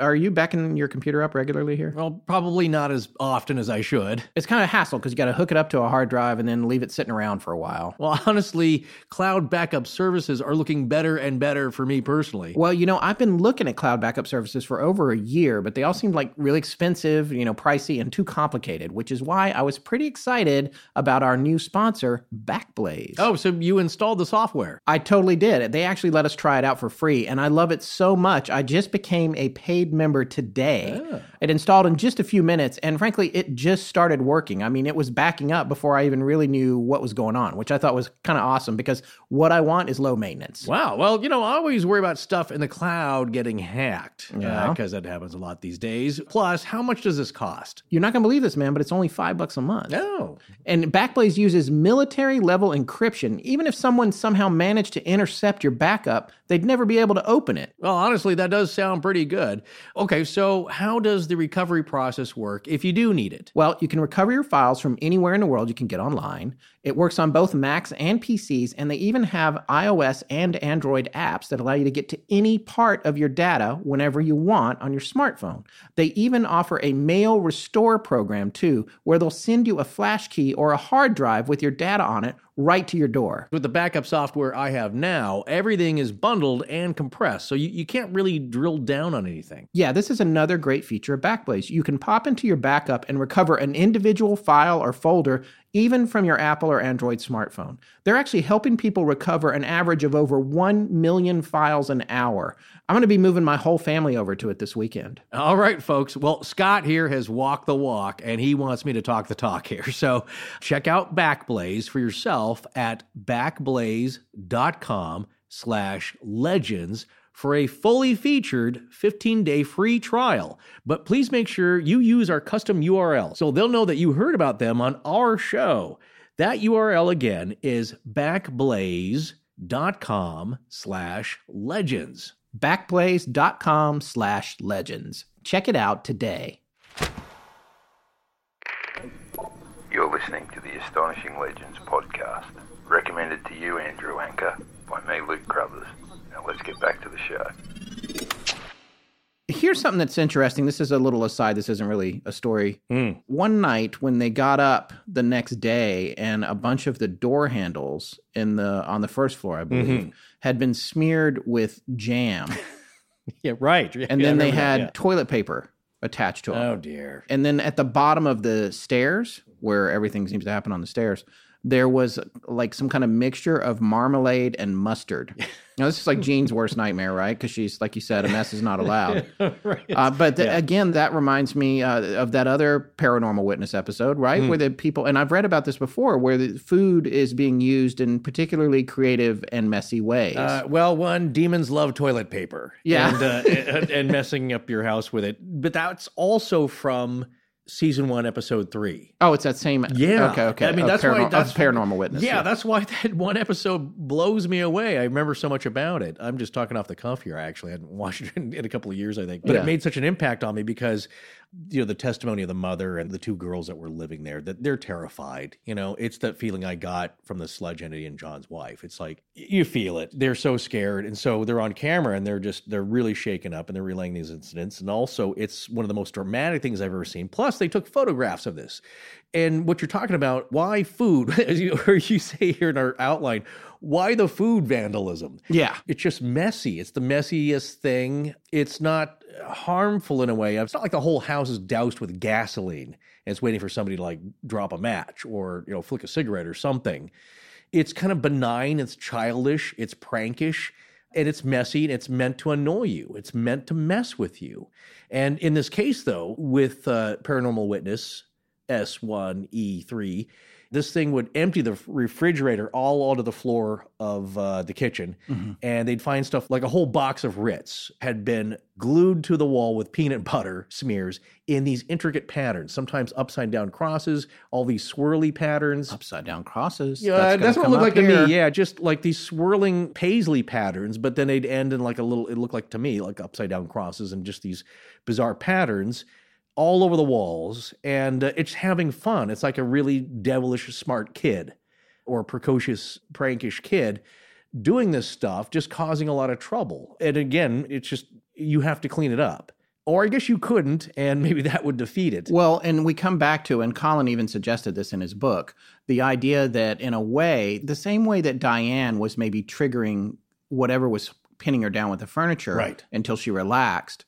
Are you backing your computer up regularly here? Well, probably not as often as I should. It's kind of a hassle because you got to hook it up to a hard drive and then leave it sitting around for a while. Well, honestly, cloud backup services are looking better and better for me personally. Well, you know, I've been looking at cloud backup services for over a year, but they all seemed like really expensive, you know, pricey and too complicated, which is why I was pretty excited about our new sponsor, Backblaze. Oh, so you installed the software? I totally did. They actually let us try it out for free, and I love it so much. I just became a paid member today. It installed in just a few minutes, and frankly, it just started working. I mean, it was backing up before I even really knew what was going on, which I thought was kind of awesome because what I want is low maintenance. Wow. Well, you know, I always worry about stuff in the cloud getting hacked uh, Yeah. because that happens a lot these days. Plus, how much does this cost? You're not going to believe this, man, but it's only five bucks a month. No. And Backblaze uses military level encryption. Even if someone somehow managed to intercept your backup, they'd never be able to open it. Well, honestly, that does sound pretty good. Okay, so how does the recovery process work if you do need it? Well, you can recover your files from anywhere in the world you can get online. It works on both Macs and PCs, and they even have iOS and Android apps that allow you to get to any part of your data whenever you want on your smartphone. They even offer a mail restore program too, where they'll send you a flash key or a hard drive with your data on it right to your door. With the backup software I have now, everything is bundled and compressed, so you, you can't really drill down on anything. Yeah, this is another great feature of Backblaze. You can pop into your backup and recover an individual file or folder even from your Apple or Android smartphone. They're actually helping people recover an average of over 1 million files an hour. I'm going to be moving my whole family over to it this weekend. All right, folks. Well, Scott here has walked the walk and he wants me to talk the talk here. So check out Backblaze for yourself at backblaze.com slash legends for a fully featured 15 day free trial. But please make sure you use our custom URL so they'll know that you heard about them on our show. That URL again is backblaze.com slash legends. Backblaze.com slash legends. Check it out today. You're listening to the Astonishing Legends podcast, recommended to you, Andrew Anker, by me, Luke Crothers. Now let's get back to the show. Here's something that's interesting. This is a little aside. This isn't really a story. One night when they got up the next day and a bunch of the door handles in the on the first floor, I believe, had been smeared with jam. Yeah, right. And then they had toilet paper attached to them. Oh, dear. And then at the bottom of the stairs, where everything seems to happen on the stairs, there was like some kind of mixture of marmalade and mustard. Now, this is like Jean's worst nightmare, right? Because she's, like you said, a mess is not allowed. right. Uh, but th- again, that reminds me uh, of that other paranormal witness episode, right? Hmm. Where the people, and I've read about this before, where the food is being used in particularly creative and messy ways. Uh, well, one, demons love toilet paper. Yeah. And, uh, and, and messing up your house with it. But that's also from season one, episode three. oh, it's that same. Yeah. Okay. Okay. I mean, that's why that's- paranormal witness. Yeah, that's why that one episode blows me away. I remember so much about it. I'm just talking off the cuff here. I actually hadn't watched it in, in a couple of years, I think. But Yeah. it made such an impact on me because, you know, the testimony of the mother and the two girls that were living there, that they're terrified. You know, it's that feeling I got from the sludge entity and John's wife. It's like you feel it. They're so scared. And so they're on camera and they're just they're really shaken up and they're relaying these incidents. And also it's one of the most dramatic things I've ever seen. Plus, they took photographs of this. And what you're talking about, why food, as you, or you say here in our outline, why the food vandalism? Yeah. It's just messy. It's the messiest thing. It's not harmful in a way. It's not like the whole house is doused with gasoline and it's waiting for somebody to like drop a match or, you know, flick a cigarette or something. It's kind of benign, it's childish, it's prankish, and it's messy and it's meant to annoy you. It's meant to mess with you. And in this case, though, with uh, Paranormal Witness S1E3, this thing would empty the refrigerator all onto the floor of uh, the kitchen, and they'd find stuff like a whole box of Ritz had been glued to the wall with peanut butter smears in these intricate patterns, sometimes upside down crosses, all these swirly patterns. Upside down crosses. Yeah, gonna that's, what it looked like here. to me. Yeah, just like these swirling paisley patterns, but then they'd end in like a little. It looked like to me like upside down crosses and just these bizarre patterns all over the walls, and uh, it's having fun. It's like a really devilish smart kid or precocious prankish kid doing this stuff, just causing a lot of trouble. And again, it's just you have to clean it up. Or I guess you couldn't, and maybe that would defeat it. Well, and we come back to, and Colin even suggested this in his book, the idea that in a way, the same way that Diane was maybe triggering whatever was pinning her down with the furniture Right. until she relaxed,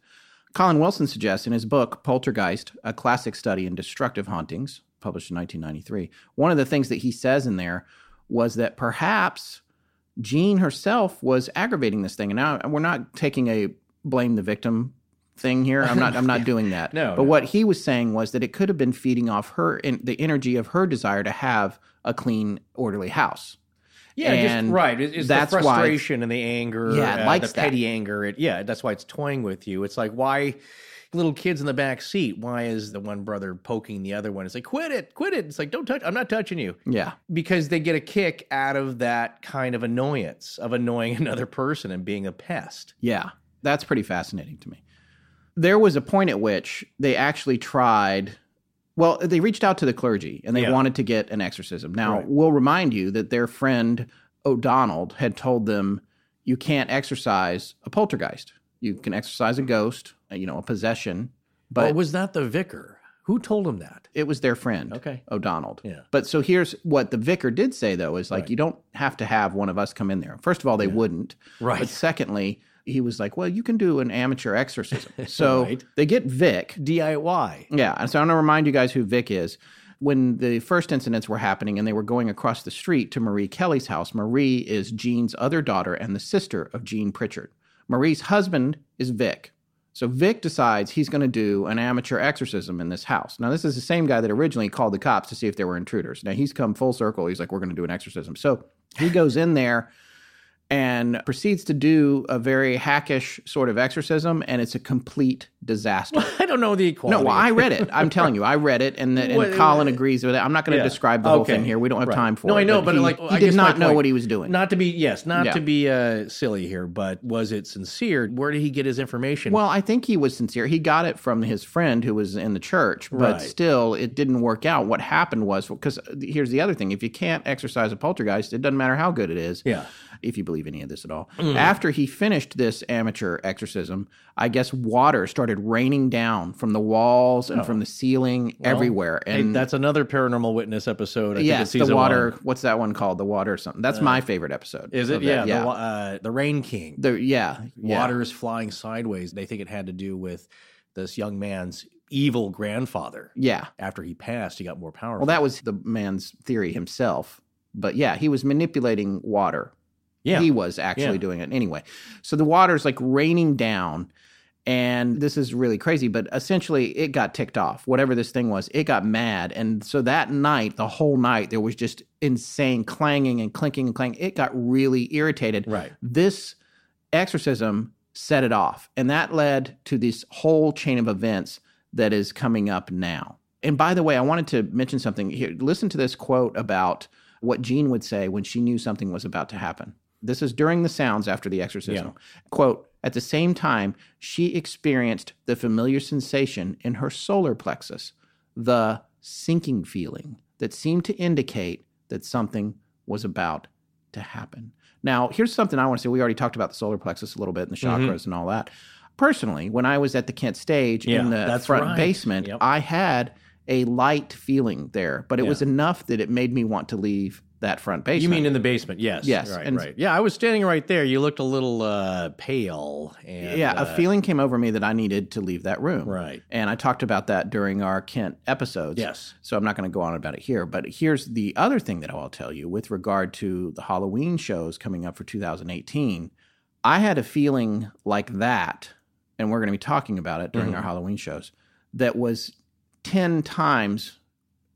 Colin Wilson suggests in his book, Poltergeist, a classic study in destructive hauntings, published in 1993, one of the things that he says in there was that perhaps Jean herself was aggravating this thing. And now we're not taking a blame the victim thing here. I'm not I'm not doing that. No, But no. what he was saying was that it could have been feeding off her in the energy of her desire to have a clean, orderly house. Yeah, And just right. It- It's that's the why- frustration and the anger. Yeah, it uh, likes the that. petty anger. It, yeah, that's why it's toying with you. It's like why little kids in the back seat. Why is the one brother poking the other one? It's like quit it, quit it. It's like don't touch. I'm not touching you Yeah. because they get a kick out of that kind of annoyance of annoying another person and being a pest. Yeah, that's pretty fascinating to me. There was a point at which they actually tried. Well, they reached out to the clergy and they Yeah. wanted to get an exorcism. Now, Right. we'll remind you that their friend O'Donnell had told them you can't exorcise a poltergeist. You can exorcise a ghost, uh, you know, a possession, but But was that the vicar? Who told him that? it was their friend, Okay. O'Donnell. Yeah. But so here's what the vicar did say though is like Right. you don't have to have one of us come in there. First of all, they wouldn't. Right. But secondly, he was like, well, you can do an amateur exorcism. So Right. they get Vic. DIY. Yeah. And so I want to remind you guys who Vic is. when the first incidents were happening and they were going across the street to Marie Kelly's house, Marie is Jean's other daughter and the sister of Jean Pritchard. Marie's husband is Vic. So Vic decides he's going to do an amateur exorcism in this house. Now, this is the same guy that originally called the cops to see if there were intruders. Now, he's come full circle. He's like, we're going to do an exorcism. So he goes in there and proceeds to do a very hackish sort of exorcism, and it's a complete disaster. I don't know the equality. No, well, I read it. I'm telling you, I read it, and, and What- Colin agrees with it. I'm not going to Yeah. describe the whole thing here. We don't have Right. time for no, it. No, I know, but, he, like he I did not know point- what he was doing. Not to be yes, not Yeah. to be uh, silly here, but was it sincere? Where did he get his information? Well, I think he was sincere. He got it from his friend who was in the church, but Right. still, it didn't work out. What happened was because here's the other thing: if you can't exorcise a poltergeist, it doesn't matter how good it is. Yeah. If you believe any of this at all. After he finished this amateur exorcism, I guess water started raining down from the walls and from the ceiling everywhere. Hey, And that's another paranormal witness episode. I think yes, it's the water. one. Uh, What's that one called? The water or something. That's my favorite episode. Is it? of Yeah. The, uh, the Rain King. The, yeah, yeah. Water is flying sideways. They think it had to do with this young man's evil grandfather. Yeah. After he passed, he got more powerful. Well, that was the man's theory himself. But yeah, he was manipulating water. Yeah. He was actually Yeah. doing it anyway. So the water's like raining down. And this is really crazy, but essentially it got ticked off. Whatever this thing was, it got mad. And so that night, the whole night, there was just insane clanging and clinking and clanging. It got really irritated. Right. This exorcism set it off. And that led to this whole chain of events that is coming up now. And by the way, I wanted to mention something here. Listen to this quote about what Jean would say when she knew something was about to happen. This is during the sounds after the exorcism. Quote, at the same time, she experienced the familiar sensation in her solar plexus, the sinking feeling that seemed to indicate that something was about to happen. Now, here's something I want to say. We already talked about the solar plexus a little bit and the mm-hmm. chakras and all that. Personally, when I was at the Kent stage Yeah, in the front right. basement, Yep. I had a light feeling there, but it was enough that it made me want to leave that front basement. You mean in the basement? Yes. Yes, Right. and- right. Yeah, I was standing right there. You looked a little uh, pale. And, yeah, uh, a feeling came over me that I needed to leave that room. Right. And I talked about that during our Kent episodes. Yes. So I'm not going to go on about it here. But here's the other thing that I will tell you with regard to the Halloween shows coming up for 2018. I had a feeling like that, and we're going to be talking about it during Mm-hmm. our Halloween shows, that was 10 times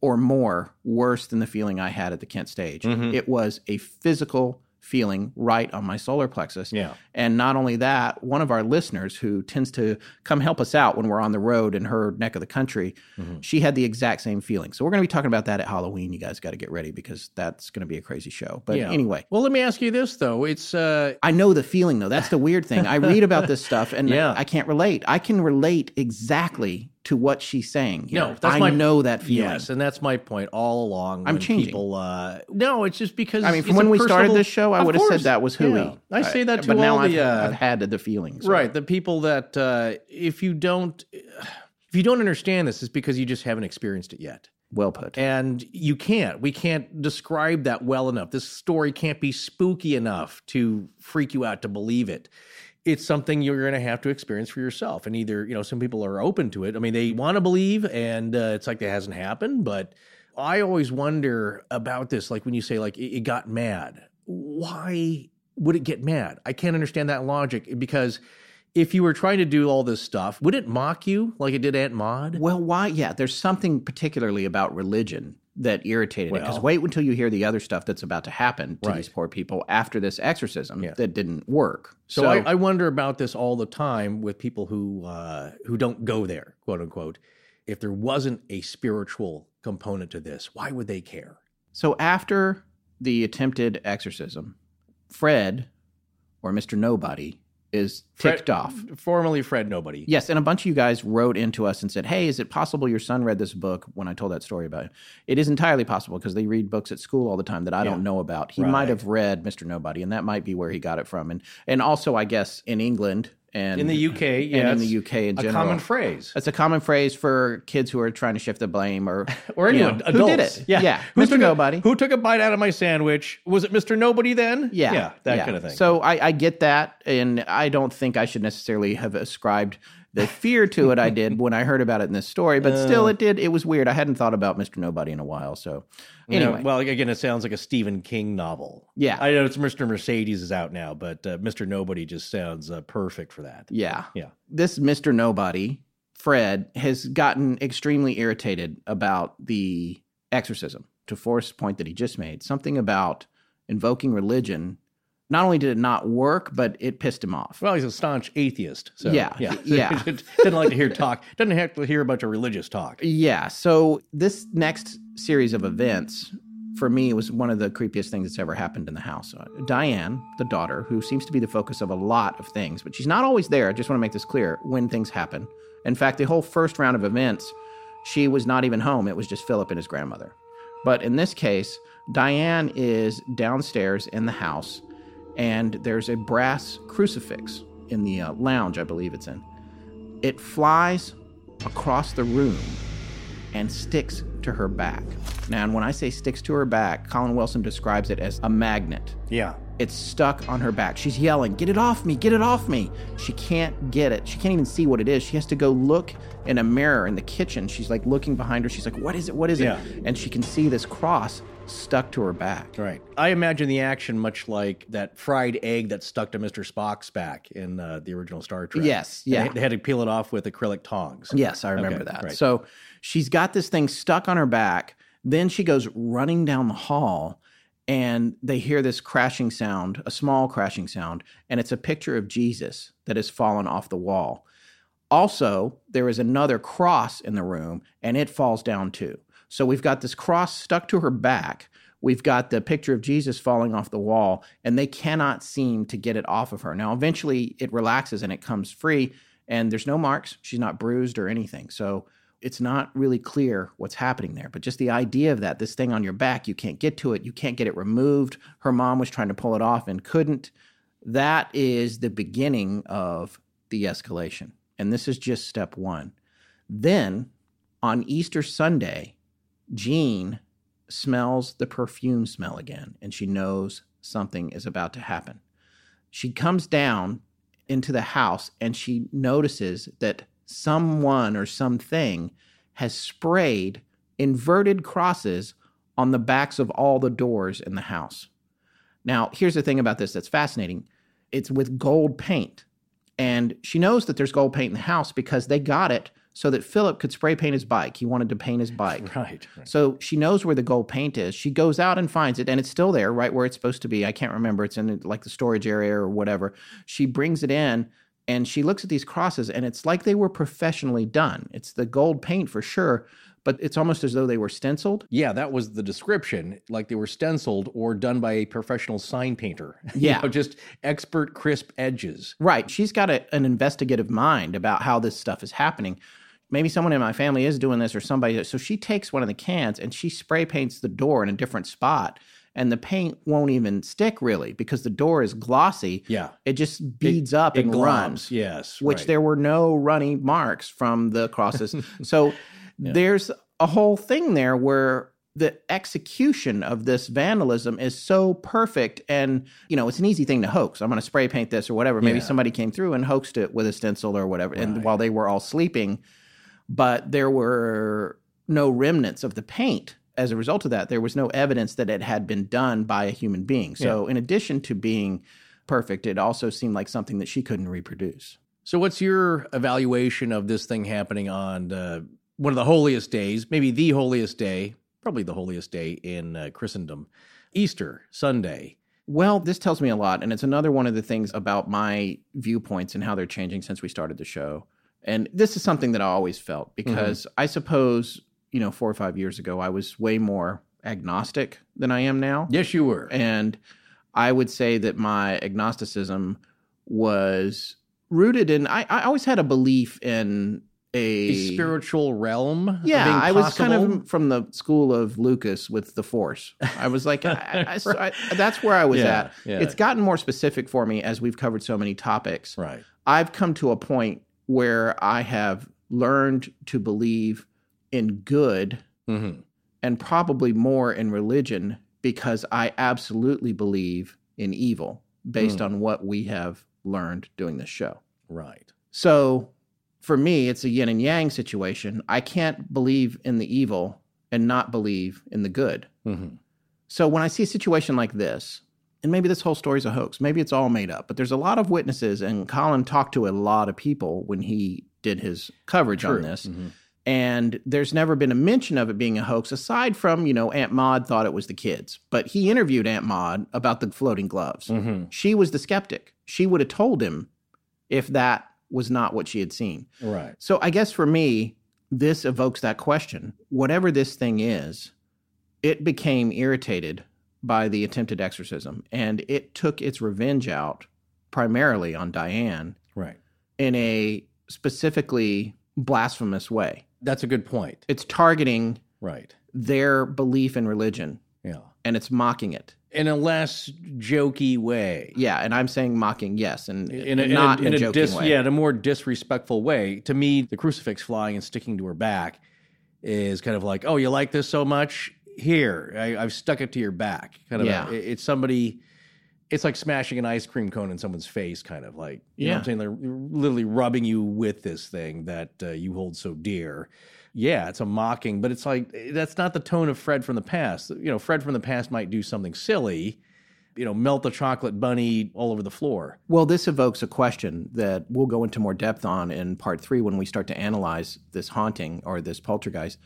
or more worse than the feeling I had at the Kent stage. Mm-hmm. It was a physical feeling right on my solar plexus. Yeah. And not only that, one of our listeners who tends to come help us out when we're on the road in her neck of the country, Mm-hmm. she had the exact same feeling. So we're going to be talking about that at Halloween. You guys got to get ready because that's going to be a crazy show. But Yeah. anyway, Well, let me ask you this though. It's uh, I know the feeling though. That's the weird thing. I read about this stuff and Yeah. I can't relate. I can relate exactly to what she's saying. here. no, that's I my know that feeling. Yes, and that's my point all along. I'm changing. People, uh, no, it's just because I mean, from when we started this show, I would have said that was hooey. Yeah. I say that to but now all I've, uh, I've had the feelings. right the people that uh, if you don't if you don't understand this, it's because you just haven't experienced it yet. Well put. And you can't. We can't describe that well enough. This story can't be spooky enough to freak you out to believe it. It's something you're going to have to experience for yourself. And either, you know, some people are open to it. I mean, they want to believe, and uh, it's like it hasn't happened. But I always wonder about this. Like when you say, like, it, it got mad, why would it get mad? I can't understand that logic because if you were trying to do all this stuff, would it mock you like it did Aunt Maud? Well, why? Yeah, there's something particularly about religion that irritated it. Because wait until you hear the other stuff that's about to happen to Right. these poor people after this exorcism Yeah. that didn't work. So, I, I wonder about this all the time with people who uh, who don't go there, quote unquote. If there wasn't a spiritual component to this, why would they care? so after the attempted exorcism, Fred or Mr. Nobody is ticked Fred- off. Formerly Fred Nobody. Yes, and a bunch of you guys wrote into us and said, "Hey, is it possible your son read this book?" When I told that story about it, it is entirely possible because they read books at school all the time that I Yeah. don't know about. He Right. might have read Mr. Nobody, and that might be where he got it from. And and also, I guess in England and In the UK, yeah, in the UK in a general, common phrase. It's a common phrase for kids who are trying to shift the blame or Or anyone, know, adults. who did it. Yeah, yeah, Who Mr. took a- Nobody. who took a bite out of my sandwich? Was it Mr. Nobody then? Yeah, yeah, that yeah. kind of thing. So I, I get that, and I don't think I should necessarily have ascribed The fear to it I did when I heard about it in this story, but still it did. It was weird. I hadn't thought about Mr. Nobody in a while. So You know, anyway, well, again, it sounds like a Stephen King novel. Yeah. I know it's Mr. Mercedes is out now, but uh, Mr. Nobody just sounds uh, perfect for that. yeah. Yeah. This Mr. Nobody, Fred, has gotten extremely irritated about the exorcism to Forrest's point that he just made. Something about invoking religion. Not only did it not work, but it pissed him off. Well, he's a staunch atheist. So, Yeah, yeah. yeah. Doesn't like to hear talk. Doesn't have to hear a bunch of religious talk. Yeah. So this next series of events, for me, was one of the creepiest things that's ever happened in the house. Uh, Diane, the daughter, who seems to be the focus of a lot of things, but she's not always there. I just want to make this clear when things happen. In fact, the whole first round of events, she was not even home. It was just Philip and his grandmother. But in this case, Diane is downstairs in the house, and there's a brass crucifix in the uh, lounge, I believe it's in. It flies across the room and sticks to her back. Now, and when I say sticks to her back, Colin Wilson describes it as a magnet. Yeah. It's stuck on her back. She's yelling, Get it off me, get it off me. She can't get it. She can't even see what it is. She has to go look in a mirror in the kitchen. She's like looking behind her. She's like, What is it? What is Yeah. it? And she can see this cross stuck to her back. Right. I imagine the action much like that fried egg that stuck to Mr. Spock's back in uh, the original Star Trek. Yes, yeah. They, had to peel it off with acrylic tongs. Yes, I remember Okay, that. right. So she's got this thing stuck on her back. Then she goes running down the hall and they hear this crashing sound, a small crashing sound, and it's a picture of Jesus that has fallen off the wall. Also, there is another cross in the room and it falls down too. So we've got this cross stuck to her back. We've got the picture of Jesus falling off the wall, and they cannot seem to get it off of her. Now, eventually, it relaxes and it comes free, and there's no marks. She's not bruised or anything. So it's not really clear what's happening there. But just the idea of that, this thing on your back, you can't get to it, you can't get it removed. Her mom was trying to pull it off and couldn't. That is the beginning of the escalation. And this is just step one. Then on Easter Sunday, Jean smells the perfume smell again and she knows something is about to happen. She comes down into the house and she notices that someone or something has sprayed inverted crosses on the backs of all the doors in the house. Now, here's the thing about this that's fascinating it's with gold paint. And she knows that there's gold paint in the house because they got it so that Philip could spray paint his bike. He wanted to paint his bike. Right. right. So she knows where the gold paint is. She goes out and finds it, and it's still there, right where it's supposed to be. I can't remember. It's in like the storage area or whatever. She brings it in and she looks at these crosses, and it's like they were professionally done. It's the gold paint for sure, but it's almost as though they were stenciled. Yeah, that was the description. Like they were stenciled or done by a professional sign painter. You Yeah. know, just expert, crisp edges. Right. She's got a, an investigative mind about how this stuff is happening. Maybe someone in my family is doing this or somebody. So she takes one of the cans and she spray paints the door in a different spot. And the paint won't even stick really because the door is glossy. Yeah. It just beads up It and globs, runs. Yes. Which right. there were no runny marks from the crosses. so there's a whole thing there where the execution of this vandalism is so perfect and you know it's an easy thing to hoax i'm going to spray paint this or whatever maybe Yeah. somebody came through and hoaxed it with a stencil or whatever and while they were all sleeping but there were no remnants of the paint as a result of that there was no evidence that it had been done by a human being so in addition to being perfect it also seemed like something that she couldn't reproduce So, what's your evaluation of this thing happening on uh, one of the holiest days, maybe the holiest day, probably the holiest day in uh, Christendom, Easter Sunday? Well, this tells me a lot. And it's another one of the things about my viewpoints and how they're changing since we started the show. And this is something that I always felt mm-hmm. because I suppose, you know, four or five years ago, I was way more agnostic than I am now. Yes, you were. And I would say that my agnosticism was rooted in, I, I always had a belief in a, a spiritual realm. yeah, I was kind of from the school of Lucas with the Force. I was like, I, I- I- I- that's where I was Yeah, at. yeah. It's gotten more specific for me as we've covered so many topics. right. I've come to a point where I have learned to believe in good hmm and probably more in religion because I absolutely believe in evil based Hmm. on what we have learned doing this show. Right. So for me, it's a yin and yang situation. I can't believe in the evil and not believe in the good. Mhm. So when I see a situation like this, and maybe this whole story's a hoax, maybe it's all made up, but there's a lot of witnesses, and Colin talked to a lot of people when he did his coverage on True. this. Mhm. And there's never been a mention of it being a hoax aside from, you know, Aunt Maud thought it was the kids. But he interviewed Aunt Maud about the floating gloves. Mhm. She was the skeptic. She would have told him if that was not what she had seen. Right. So I guess for me, this evokes that question. Whatever this thing is, it became irritated by the attempted exorcism and it took its revenge out primarily on Diane Right. in a specifically blasphemous way. That's a good point. It's targeting Right. their belief in religion Yeah. and it's mocking it. In a less jokey way. Yeah, and I'm saying mocking, yes, and, in a, and in not a, in a, dis, way. yeah, in a more disrespectful way. To me, the crucifix flying and sticking to her back is kind of like, oh, you like this so much? Here, I, I've stuck it to your back. Kind of, Yeah. a, it's somebody. It's like smashing an ice cream cone in someone's face, kind of like, you know what I'm saying? They're literally rubbing you with this thing that uh, you hold so dear. Yeah, it's a mocking, but it's like, that's not the tone of Fred from the past. You know, Fred from the past might do something silly, you know, melt the chocolate bunny all over the floor. Well, this evokes a question that we'll go into more depth on in part three when we start to analyze this haunting or this poltergeist.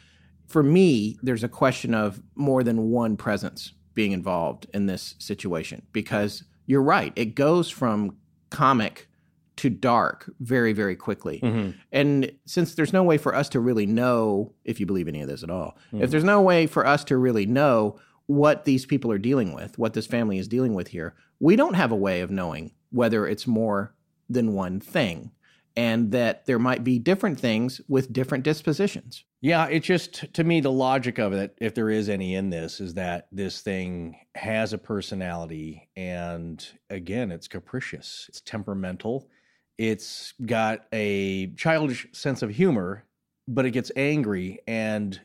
For me, there's a question of more than one presence being involved in this situation because you're right. It goes from comic to dark very, very quickly. Mm-hmm. And since there's no way for us to really know, if you believe any of this at all, if mm-hmm. there's no way for us to really know what these people are dealing with, what this family is dealing with here, we don't have a way of knowing whether it's more than one thing and that there might be different things with different dispositions. Yeah, it's just to me the logic of it, if there is any in this, is that this thing has a personality, and again, it's capricious, it's temperamental, it's got a childish sense of humor, but it gets angry, and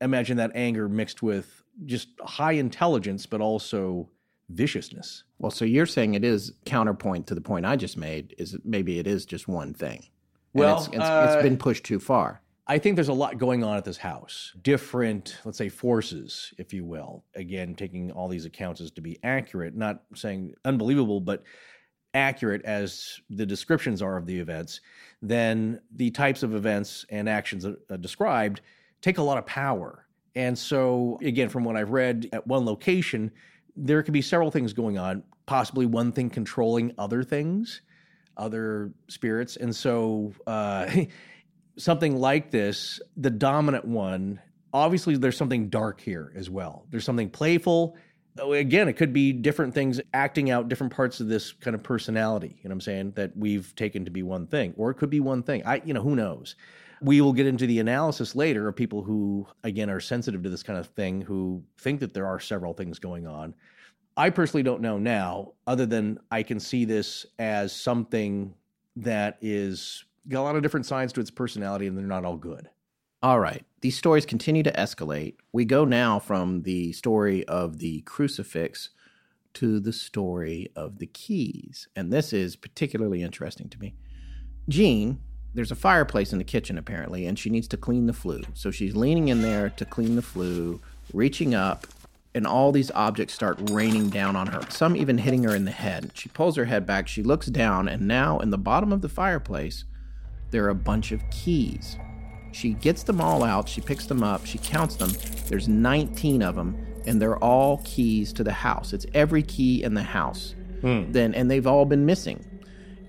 imagine that anger mixed with just high intelligence, but also viciousness. Well, so you're saying it is counterpoint to the point I just made is maybe it is just one thing. Well, it's, it's, uh, it's been pushed too far. I think there's a lot going on at this house. Different, let's say, forces, if you will. Again, taking all these accounts as to be accurate, not saying unbelievable, but accurate as the descriptions are of the events, then the types of events and actions uh, described take a lot of power. And so, again, from what I've read at one location, there could be several things going on, possibly one thing controlling other things, other spirits. And so, uh, something like this, the dominant one, obviously there's something dark here as well. There's something playful. Oh, Again, it could be different things acting out different parts of this kind of personality, you know what I'm saying, that we've taken to be one thing. Or it could be one thing. I, you know, who knows? We will get into the analysis later of people who, again, are sensitive to this kind of thing, who think that there are several things going on. I personally don't know now, other than I can see this as something that is got a lot of different sides to its personality, and they're not all good. All right. These stories continue to escalate. We go now from the story of the crucifix to the story of the keys. And this is particularly interesting to me. Jean, there's a fireplace in the kitchen apparently, and she needs to clean the flue. So she's leaning in there to clean the flue, reaching up, and all these objects start raining down on her, some even hitting her in the head. She pulls her head back, she looks down, and now in the bottom of the fireplace, there are a bunch of keys. She gets them all out, she picks them up, she counts them. There's 19 of them, and they're all keys to the house. It's every key in the house. Hmm. Then and they've all been missing.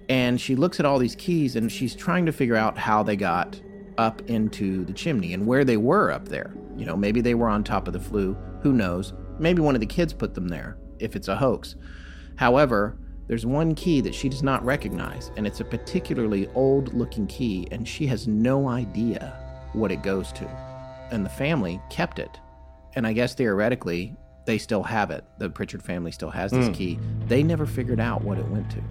And she looks at all these keys and she's trying to figure out how they got up into the chimney and where they were up there. You know, maybe they were on top of the flue, who knows? Maybe one of the kids put them there if it's a hoax. However, there's one key that she does not recognize, and it's a particularly old looking key, and she has no idea what it goes to. And the family kept it. And I guess theoretically, they still have it. The Pritchard family still has this hmm. key. They never figured out what it went to.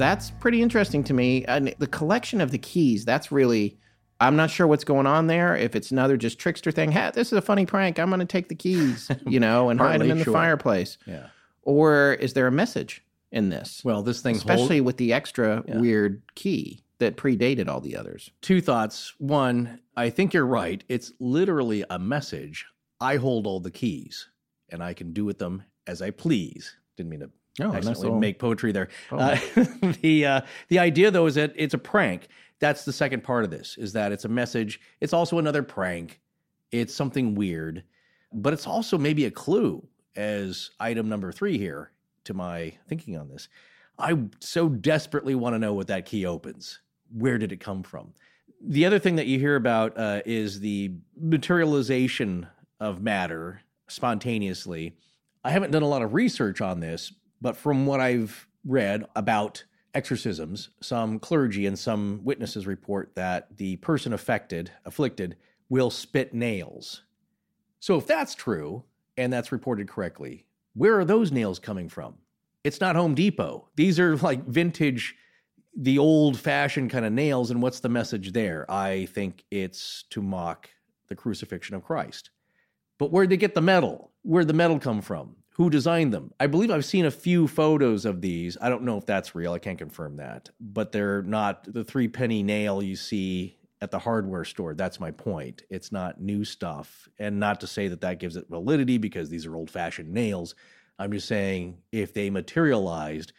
That's pretty interesting to me. And the collection of the keys, that's really. I'm not sure what's going on there. If it's another just trickster thing, hey, this is a funny prank. I'm going to take the keys, you know, and hide them in the fireplace. Yeah. Or is there a message in this? Well, this thing especially hold- with the extra Yeah. weird key. that predated all the others. Two thoughts. One, I think you're right. It's literally a message. I hold all the keys and I can do with them as I please. Didn't mean to Oh, nice accidentally little- make poetry there. Oh. Uh, the uh, the idea though is that it's a prank. That's the second part of this is that it's a message. It's also another prank. It's something weird, but it's also maybe a clue as item number three here to my thinking on this. I so desperately want to know what that key opens. Where did it come from? The other thing that you hear about uh, is the materialization of matter spontaneously. I haven't done a lot of research on this, but from what I've read about exorcisms, some clergy and some witnesses report that the person affected, afflicted, will spit nails. So if that's true, and that's reported correctly, where are those nails coming from? It's not Home Depot. These are like vintage, the old fashioned kind of nails. And what's the message there? I think it's to mock the crucifixion of Christ. But where'd they get the metal? Where'd the metal come from? Who designed them? I believe I've seen a few photos of these. I don't know if that's real. I can't confirm that. But they're not the three penny nail you see at the hardware store. That's my point. It's not new stuff. And not to say that that gives it validity because these are old fashioned nails. I'm just saying if they materialized,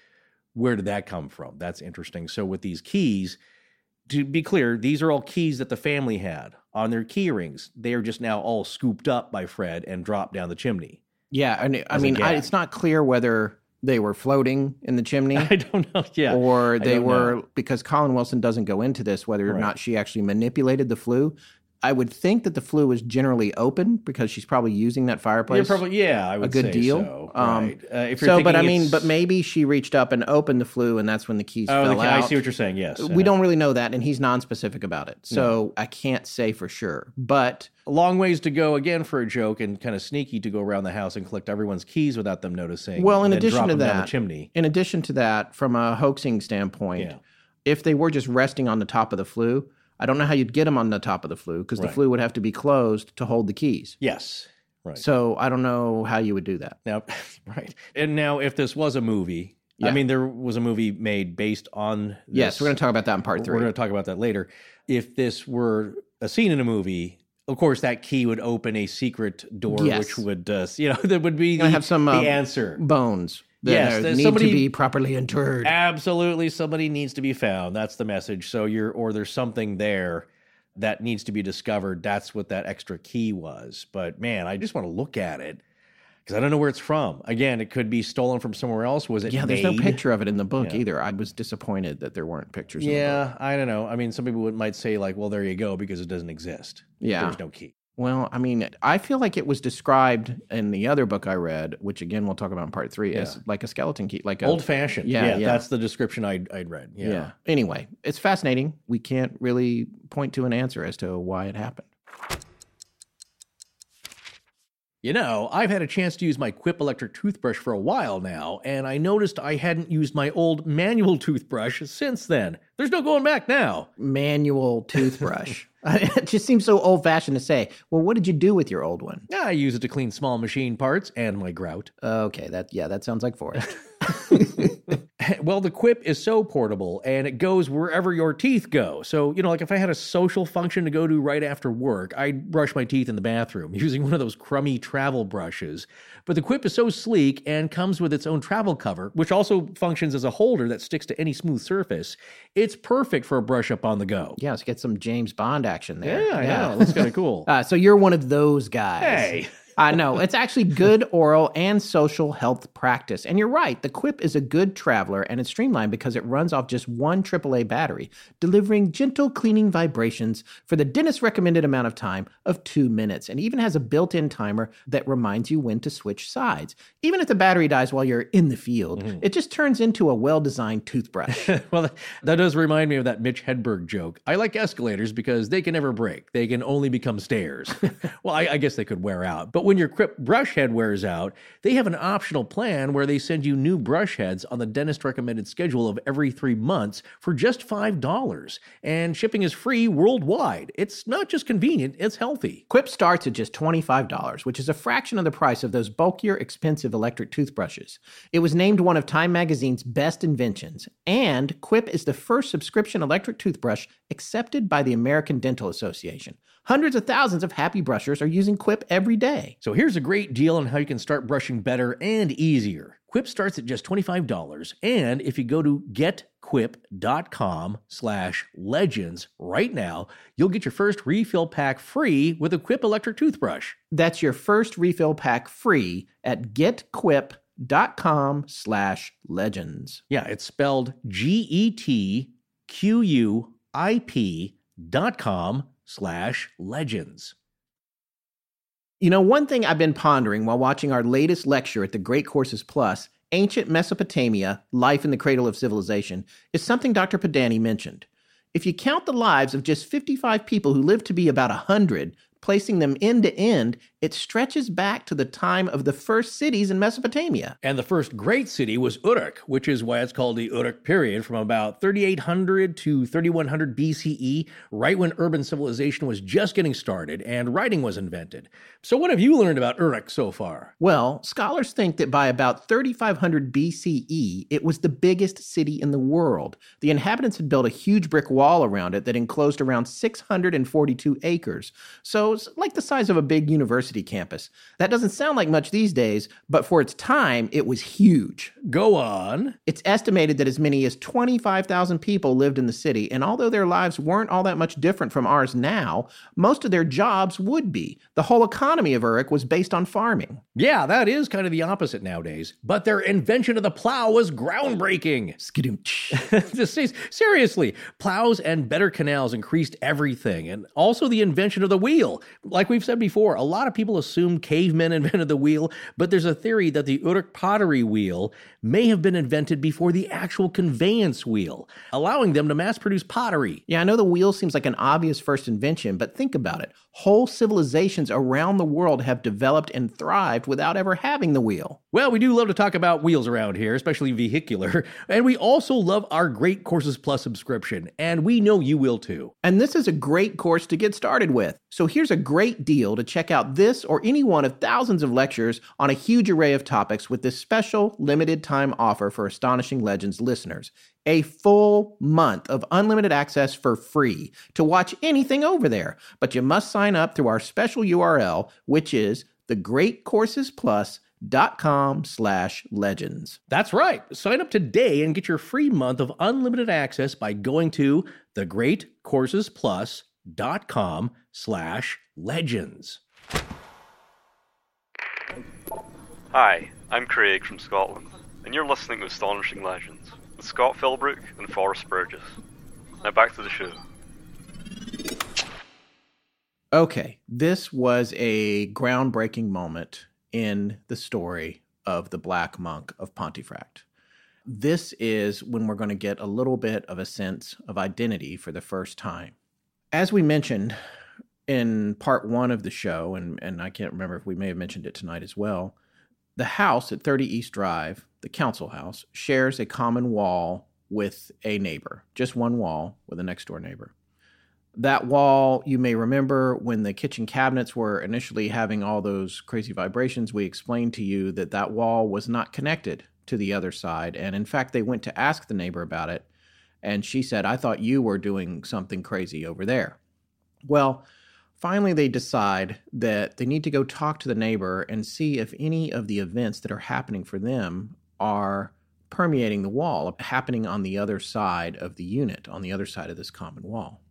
where did that come from? That's interesting. So with these keys, to be clear, these are all keys that the family had on their key rings. They are just now all scooped up by Fred and dropped down the chimney. Yeah, and I mean, I, it's not clear whether they were floating in the chimney I don't know. Yeah. or they were know. because Colin Wilson doesn't go into this whether or Right. not she actually manipulated the flue. I would think that the flue was generally open because she's probably using that fireplace. You're probably yeah. I would good say deal. So. Um, right. Uh, if you're so, but I mean, but maybe she reached up and opened the flue, and that's when the keys Oh, fell okay, out. I see what you're saying. Yes, we Uh, don't really know that, and he's non-specific about it, so I can't say for sure. But a long ways to go again for a joke, and kind of sneaky to go around the house and collect everyone's keys without them noticing. Well, in addition to that- the chimney. in addition to that, from a hoaxing standpoint, Yeah. if they were just resting on the top of the flue, I don't know how you'd get them on the top of the flue because the Right. flue would have to be closed to hold the keys. Yes, right. So I don't know how you would do that. Now, right. And now, if this was a movie, I mean, there was a movie made based on. This. Yes, we're going to talk about that in part three. We're going to talk about that later. If this were a scene in a movie, of course, that key would open a secret door, Yes. which would, uh, you know, that would be the, have some, the um, answer. Bones that Yes, are- need somebody- to be properly interred. Absolutely, somebody needs to be found. That's the message. So you're, or there's something there that needs to be discovered. That's what that extra key was. But man, I just want to look at it because I don't know where it's from. Again, it could be stolen from somewhere else. Was it? yeah, there's no picture of it in the book Yeah. either. I was disappointed that there weren't pictures. in the book. Yeah, I don't know. I mean, some people would, might say like, "Well, there you go," because it doesn't exist. Yeah. there's no key. Well, I mean, I feel like it was described in the other book I read, which again we'll talk about in part three, as like a skeleton key, like a Old fashioned. Yeah, Yeah, yeah. that's the description I'd, I'd read. Yeah. Yeah. Anyway, it's fascinating. We can't really point to an answer as to why it happened. You know, I've had a chance to use my Quip electric toothbrush for a while now, and I noticed I hadn't used my old manual toothbrush since then. There's no going back now. Manual toothbrush. it just seems so old fashioned to say. Well, what did you do with your old one? I use it to clean small machine parts and my grout. Okay, that yeah, that sounds like Forrest. well, the Quip is so portable and it goes wherever your teeth go. So, you know, like if I had a social function to go to right after work, I'd brush my teeth in the bathroom using one of those crummy travel brushes. But the Quip is so sleek and comes with its own travel cover, which also functions as a holder that sticks to any smooth surface. It's perfect for a brush up on the go. yeah, let's get some James Bond action there. Yeah, I know. That's kind of cool. Uh, so you're one of those guys. Hey. I know. It's actually good oral and social health practice. And you're right. The Quip is a good traveler and it's streamlined because it runs off just one AAA battery, delivering gentle cleaning vibrations for the dentist recommended amount of time of two minutes. And even has a built in timer that reminds you when to switch sides. Even if the battery dies while you're in the field, mm-hmm. it just turns into a well designed toothbrush. well, that- that does remind me of that Mitch Hedberg joke. I like escalators because they can never break. They can only become stairs. well, I, I guess they could wear out. But when your Quip brush head wears out, they have an optional plan where they send you new brush heads on the dentist recommended schedule of every three months for just $5. And shipping is free worldwide. It's not just convenient, it's healthy. Quip starts at just $25, which is a fraction of the price of those bulkier, expensive electric toothbrushes. It was named one of Time Magazine's best inventions, and Quip is the first subscription electric toothbrush accepted by the American Dental Association. Hundreds of thousands of happy brushers are using Quip every day. So here's a great deal on how you can start brushing better and easier. Quip starts at just $25, and if you go to getquip.com slash legends right now, you'll get your first refill pack free with a Quip electric toothbrush. That's your first refill pack free at getquip.com slash legends. Yeah, it's spelled G-E-T-Q-U-I-P dot com slash legends. You know, one thing I've been pondering while watching our latest lecture at the Great Courses Plus, Ancient Mesopotamia, Life in the Cradle of Civilization, is something Dr. Podany mentioned. If you count the lives of just 55 people who lived to be about 100, placing them end to end, it stretches back to the time of the first cities in Mesopotamia. And the first great city was Uruk, which is why it's called the Uruk period, from about 3800 to 3100 BCE, right when urban civilization was just getting started and writing was invented. So, what have you learned about Uruk so far? Well, scholars think that by about 3500 BCE, it was the biggest city in the world. The inhabitants had built a huge brick wall around it that enclosed around 642 acres. So, it's like the size of a big university campus. That doesn't sound like much these days, but for its time, it was huge. Go on. It's estimated that as many as 25,000 people lived in the city, and although their lives weren't all that much different from ours now, most of their jobs would be. The whole economy of Uruk was based on farming. Yeah, that is kind of the opposite nowadays. But their invention of the plow was groundbreaking. Seriously, plows and better canals increased everything, and also the invention of the wheel. Like we've said before, a lot of people assume cavemen invented the wheel, but there's a theory that the Uruk pottery wheel may have been invented before the actual conveyance wheel, allowing them to mass produce pottery. Yeah, I know the wheel seems like an obvious first invention, but think about it. Whole civilizations around the world have developed and thrived without ever having the wheel. Well, we do love to talk about wheels around here, especially vehicular, and we also love our Great Courses Plus subscription, and we know you will too. And this is a great course to get started with. So here's a great deal to check out this or any one of thousands of lectures on a huge array of topics with this special limited time offer for Astonishing Legends listeners. A full month of unlimited access for free to watch anything over there. But you must sign up through our special URL, which is thegreatcoursesplus.com slash legends. That's right. Sign up today and get your free month of unlimited access by going to thegreatcoursesplus.com slash legends. Hi, I'm Craig from Scotland, and you're listening to Astonishing Legends with Scott Philbrook and Forrest Burgess. Now back to the show. Okay, this was a groundbreaking moment in the story of the Black Monk of Pontefract. This is when we're going to get a little bit of a sense of identity for the first time. As we mentioned in part one of the show, and, and I can't remember if we may have mentioned it tonight as well, the house at 30 East Drive, the council house, shares a common wall with a neighbor, just one wall with a next door neighbor. That wall, you may remember when the kitchen cabinets were initially having all those crazy vibrations, we explained to you that that wall was not connected to the other side. And in fact, they went to ask the neighbor about it. And she said, I thought you were doing something crazy over there. Well, finally, they decide that they need to go talk to the neighbor and see if any of the events that are happening for them are permeating the wall, happening on the other side of the unit, on the other side of this common wall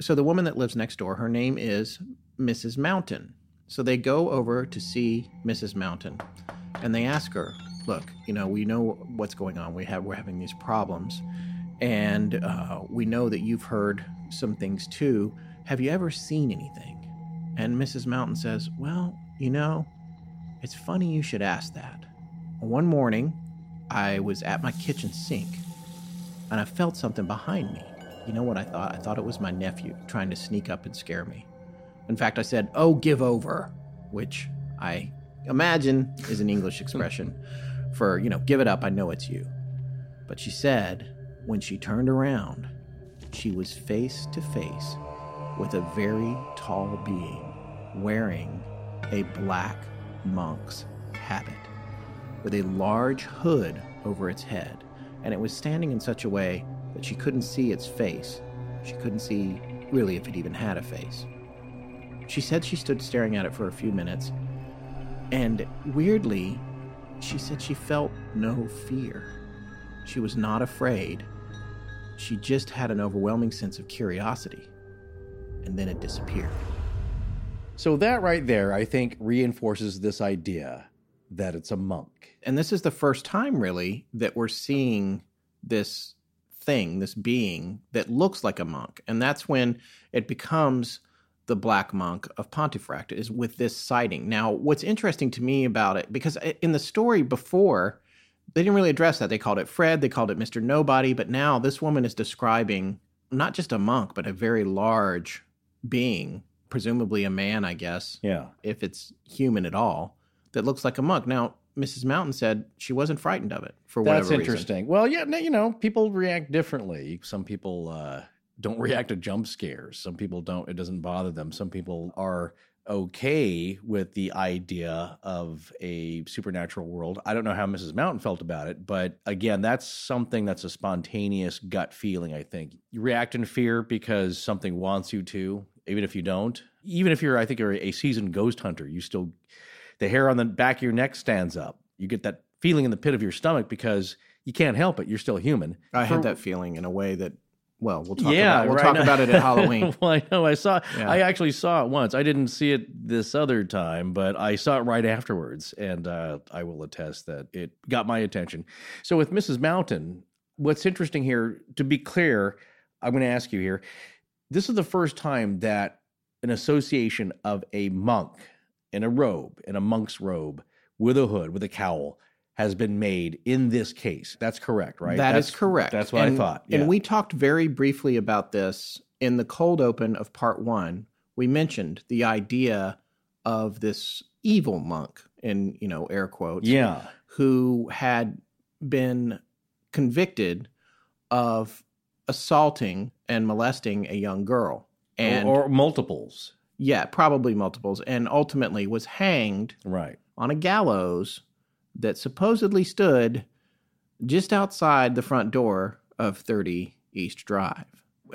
so the woman that lives next door, her name is Mrs. Mountain. So they go over to see Mrs. Mountain, and they ask her, "Look, you know, we know what's going on. We have we're having these problems, and uh, we know that you've heard some things too. Have you ever seen anything?" And Mrs. Mountain says, "Well, you know, it's funny you should ask that. One morning, I was at my kitchen sink, and I felt something behind me." You know what I thought? I thought it was my nephew trying to sneak up and scare me. In fact, I said, Oh, give over, which I imagine is an English expression for, you know, give it up, I know it's you. But she said when she turned around, she was face to face with a very tall being wearing a black monk's habit with a large hood over its head, and it was standing in such a way that she couldn't see its face. She couldn't see really if it even had a face. She said she stood staring at it for a few minutes, and weirdly, she said she felt no fear. She was not afraid. She just had an overwhelming sense of curiosity. And then it disappeared. So that right there, I think, reinforces this idea that it's a monk. And this is the first time, really, that we're seeing this thing, this being that looks like a monk. And that's when it becomes the Black Monk of Pontefract, is with this sighting. Now, what's interesting to me about it, because in the story before, they didn't really address that. They called it Fred, they called it Mr. Nobody, but now this woman is describing not just a monk, but a very large being, presumably a man, I guess. Yeah. If it's human at all, that looks like a monk. Now, Mrs. Mountain said she wasn't frightened of it for whatever That's reason. interesting. Well, yeah, you know, people react differently. Some people uh, don't react to jump scares. Some people don't. It doesn't bother them. Some people are okay with the idea of a supernatural world. I don't know how Mrs. Mountain felt about it, but again, that's something that's a spontaneous gut feeling, I think. You react in fear because something wants you to, even if you don't. Even if you're, I think, you're a seasoned ghost hunter, you still, the hair on the back of your neck stands up. You get that feeling in the pit of your stomach because you can't help it. You're still human. I For- had that feeling in a way that, well, we'll talk yeah, about we'll right talk now- about it at Halloween. well, I know. I saw. Yeah. I actually saw it once. I didn't see it this other time, but I saw it right afterwards, and uh, I will attest that it got my attention. So with Mrs. Mountain, what's interesting here, to be clear, I'm going to ask you here. This is the first time that an association of a monk in a robe, in a monk's robe, with a hood, with a cowl, has been made in this case. That's correct, right? That is That's correct. That's what and, I thought. Yeah. And we talked very briefly about this in the cold open of part one. We mentioned the idea of this evil monk, in you know air quotes, yeah. who had been convicted of assaulting and molesting a young girl, and or, or multiples. yeah, probably multiples, and ultimately was hanged Right. on a gallows that supposedly stood just outside the front door of 30 East Drive.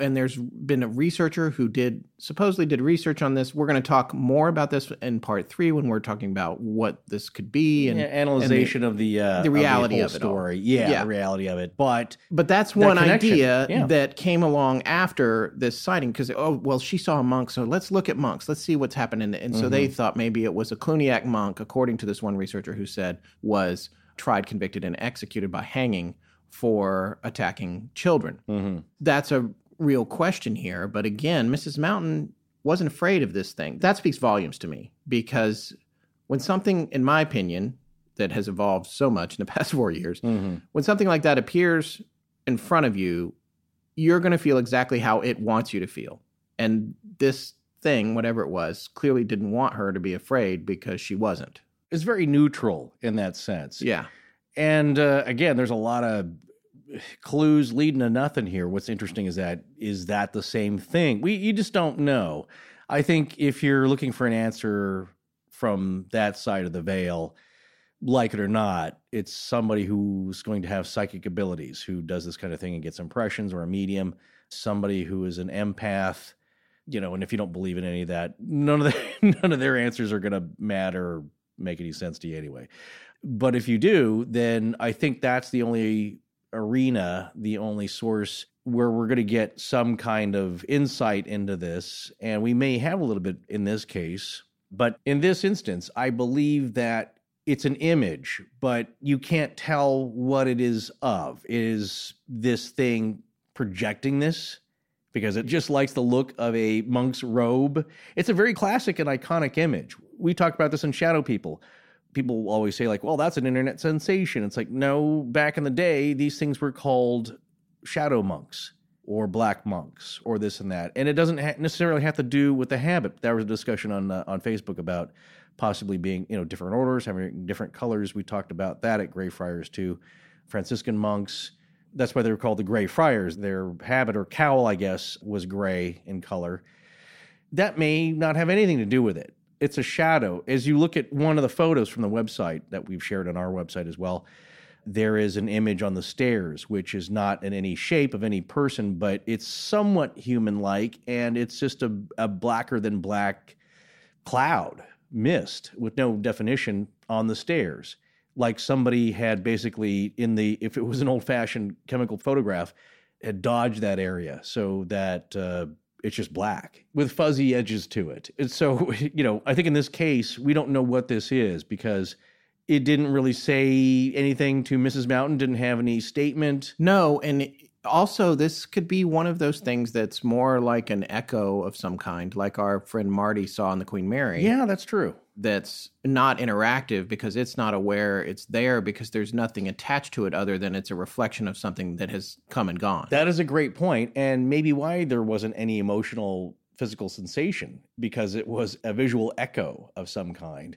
And there's been a researcher who did supposedly did research on this. We're going to talk more about this in part three when we're talking about what this could be and yeah, analyzation of the uh, the reality whole of it all. story. Yeah, Yeah. the reality of it. But But that's That one connection, idea yeah. that came along after this sighting because, oh, well, she saw a monk, so let's look at monks. Let's see what's happening. And so they Mm-hmm. thought maybe it was a Cluniac monk, according to this one researcher who said was tried, convicted, and executed by hanging for attacking children. mm-hmm. That's a real question here. But again, Mrs. Mountain wasn't afraid of this thing. That speaks volumes to me because when something, in my opinion, that has evolved so much in the past four years, Mm-hmm. when something like that appears in front of you, you're going to feel exactly how it wants you to feel. And this thing, whatever it was, clearly didn't want her to be afraid because she wasn't. it's very neutral in that sense. Yeah. And uh, again, there's a lot of clues leading to nothing here. What's interesting is that is that the same thing? We you just don't know. I think if you're looking for an answer from that side of the veil, like it or not, it's somebody who's going to have psychic abilities, who does this kind of thing and gets impressions, or a medium, somebody who is an empath. You know, and if you don't believe in any of that, none of the, none of their answers are going to matter or make any sense to you anyway. But if you do, then I think that's the only arena, the only source where we're going to get some kind of insight into this. And we may have a little bit in this case. But in this instance, I believe that it's an image, but you can't tell what it is of. Is this thing projecting this? Because it just likes the look of a monk's robe. It's a very classic and iconic image. We talked about this in Shadow People people always say like well that's an internet sensation it's like no back in the day these things were called shadow monks or black monks or this and that and it doesn't ha- necessarily have to do with the habit there was a discussion on uh, on facebook about possibly being, you know, different orders, having different colors. We talked about that at Greyfriars too. Franciscan monks. That's why they were called the Grey Friars. Their habit or cowl, I guess, was gray in color. That may not have anything to do with it. It's a shadow. As you look at one of the photos from the website that we've shared on our website as well, there is an image on the stairs, which is not in any shape of any person, but it's somewhat human like, and it's just a, a blacker than black cloud, mist with no definition on the stairs. Like somebody had basically, in the, if it was an old fashioned chemical photograph, had dodged that area so that uh, it's just black with fuzzy edges to it. And so, you know, I think in this case, we don't know what this is because it didn't really say anything to Mrs. Mountain, didn't have any statement. No, and also this could be one of those things that's more like an echo of some kind, like our friend Marty saw in the Queen Mary. Yeah, that's true. That's not interactive because it's not aware it's there because there's nothing attached to it other than it's a reflection of something that has come and gone. That is a great point, and maybe why there wasn't any emotional physical sensation because it was a visual echo of some kind.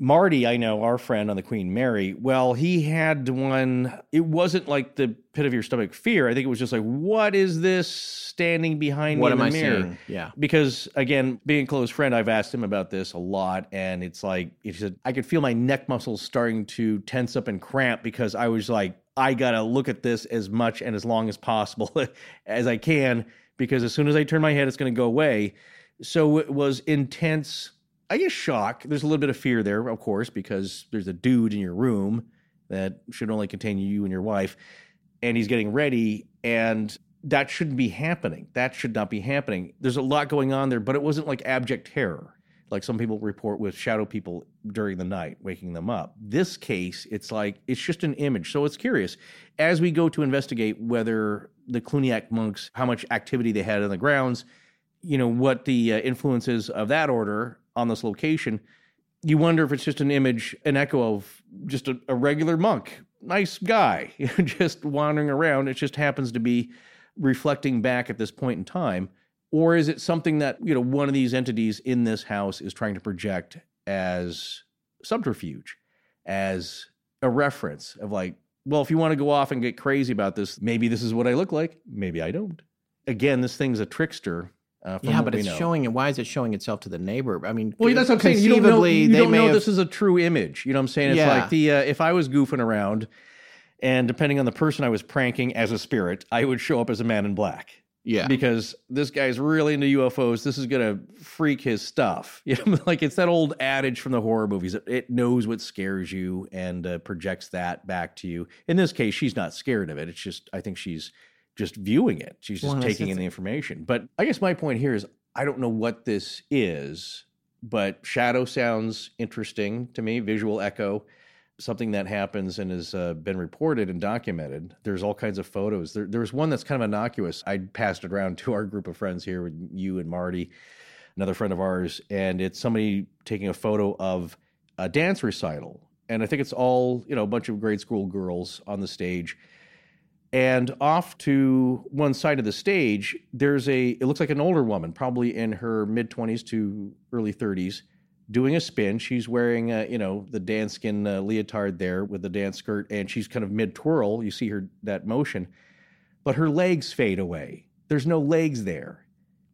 Marty, I know our friend on the Queen Mary. Well, he had one. It wasn't like the pit of your stomach fear. I think it was just like, what is this standing behind what me in am the I mirror? seeing? Yeah. Because again, being a close friend, I've asked him about this a lot, and it's like he said I could feel my neck muscles starting to tense up and cramp because I was like, I gotta look at this as much and as long as possible as I can because as soon as I turn my head, it's going to go away. So it was intense I guess shock. There's a little bit of fear there, of course, because there's a dude in your room that should only contain you and your wife, and he's getting ready, and that shouldn't be happening. That should not be happening. There's a lot going on there, but it wasn't like abject terror, like some people report with shadow people during the night, waking them up. This case, it's like it's just an image. So it's curious. As we go to investigate whether the Cluniac monks, how much activity they had on the grounds, you know, what the uh, influences of that order on this location, you wonder if it's just an image, an echo of just a, a regular monk, nice guy, just wandering around. It just happens to be reflecting back at this point in time. Or is it something that, you know, one of these entities in this house is trying to project as subterfuge, as a reference of like, well, if you want to go off and get crazy about this, maybe this is what I look like. Maybe I don't. Again, this thing's a trickster uh, yeah, but it's know. showing it. Why is it showing itself to the neighbor? I mean, well, that's what I'm saying. You don't know, you don't know have... this is a true image. You know what I'm saying? It's yeah. like the uh, if I was goofing around, and depending on the person I was pranking as a spirit, I would show up as a man in black. Yeah, because this guy's really into UFOs. This is gonna freak his stuff. You know, like it's that old adage from the horror movies. It knows what scares you and uh, projects that back to you. In this case, she's not scared of it. It's just I think she's just viewing it. She's just well, taking in the information. But I guess my point here is I don't know what this is, but shadow sounds interesting to me, visual echo, something that happens and has uh, been reported and documented. There's all kinds of photos. There, there's one that's kind of innocuous. I passed it around to our group of friends here with you and Marty, another friend of ours, and it's somebody taking a photo of a dance recital. And I think it's all, you know, a bunch of grade school girls on the stage and off to one side of the stage, there's a, it looks like an older woman, probably in her mid 20s to early 30s, doing a spin. She's wearing, a, you know, the danskin uh, leotard there with the dance skirt, and she's kind of mid twirl. You see her, that motion, but her legs fade away. There's no legs there.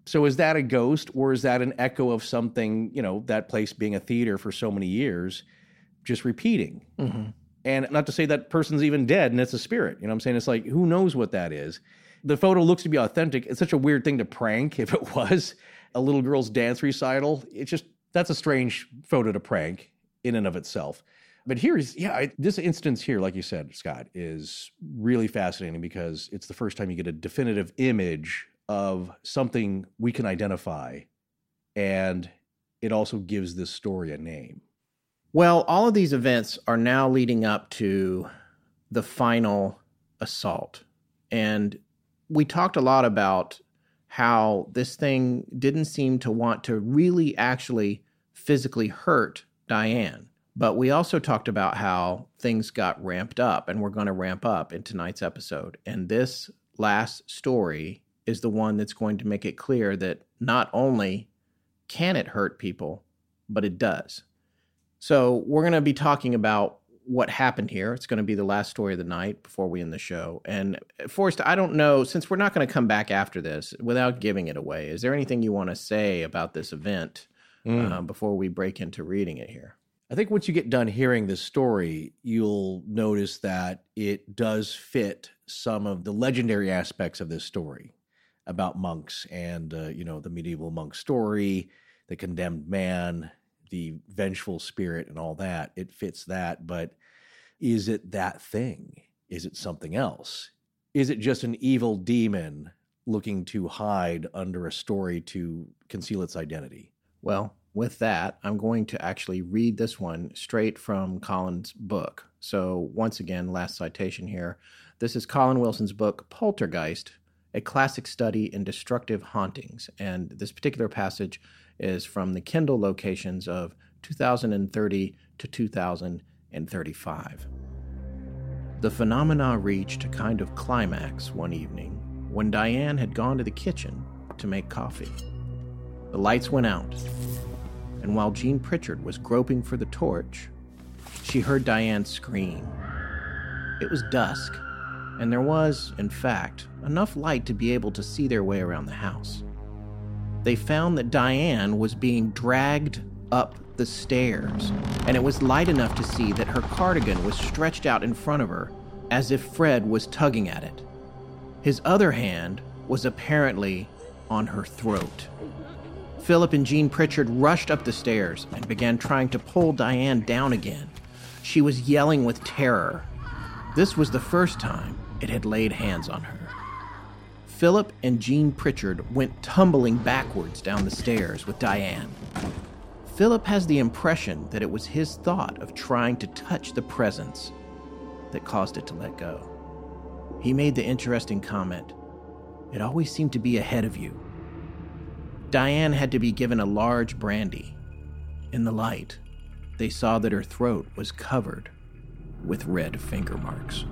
So is that a ghost or is that an echo of something, you know, that place being a theater for so many years, just repeating? Mm-hmm. And not to say that person's even dead and it's a spirit. You know what I'm saying? It's like, who knows what that is? The photo looks to be authentic. It's such a weird thing to prank if it was a little girl's dance recital. It's just, that's a strange photo to prank in and of itself. But here's, yeah, I, this instance here, like you said, Scott, is really fascinating because it's the first time you get a definitive image of something we can identify. And it also gives this story a name. Well, all of these events are now leading up to the final assault. And we talked a lot about how this thing didn't seem to want to really actually physically hurt Diane. But we also talked about how things got ramped up and we're going to ramp up in tonight's episode. And this last story is the one that's going to make it clear that not only can it hurt people, but it does. So we're going to be talking about what happened here. It's going to be the last story of the night before we end the show. And Forrest, I don't know, since we're not going to come back after this without giving it away, is there anything you want to say about this event Mm. uh, before we break into reading it here? I think once you get done hearing this story, you'll notice that it does fit some of the legendary aspects of this story about monks and, uh, you know, the medieval monk story, the condemned man, the vengeful spirit, and all that. It fits that. But is it that thing? Is it something else? Is it just an evil demon looking to hide under a story to conceal its identity? Well, with that, I'm going to actually read this one straight from Colin's book. So, once again, last citation here. This is Colin Wilson's book, Poltergeist, a classic study in destructive hauntings. And this particular passage is from the Kindle locations of 2030 to 2035. The phenomena reached a kind of climax one evening when Diane had gone to the kitchen to make coffee. The lights went out, and while Jean Pritchard was groping for the torch, she heard Diane scream. It was dusk, and there was, in fact, enough light to be able to see their way around the house. They found that Diane was being dragged up the stairs, and it was light enough to see that her cardigan was stretched out in front of her as if Fred was tugging at it. His other hand was apparently on her throat. Philip and Jean Pritchard rushed up the stairs and began trying to pull Diane down again. She was yelling with terror. This was the first time it had laid hands on her. Philip and Jean Pritchard went tumbling backwards down the stairs with Diane. Philip has the impression that it was his thought of trying to touch the presence that caused it to let go. He made the interesting comment It always seemed to be ahead of you. Diane had to be given a large brandy. In the light, they saw that her throat was covered with red finger marks.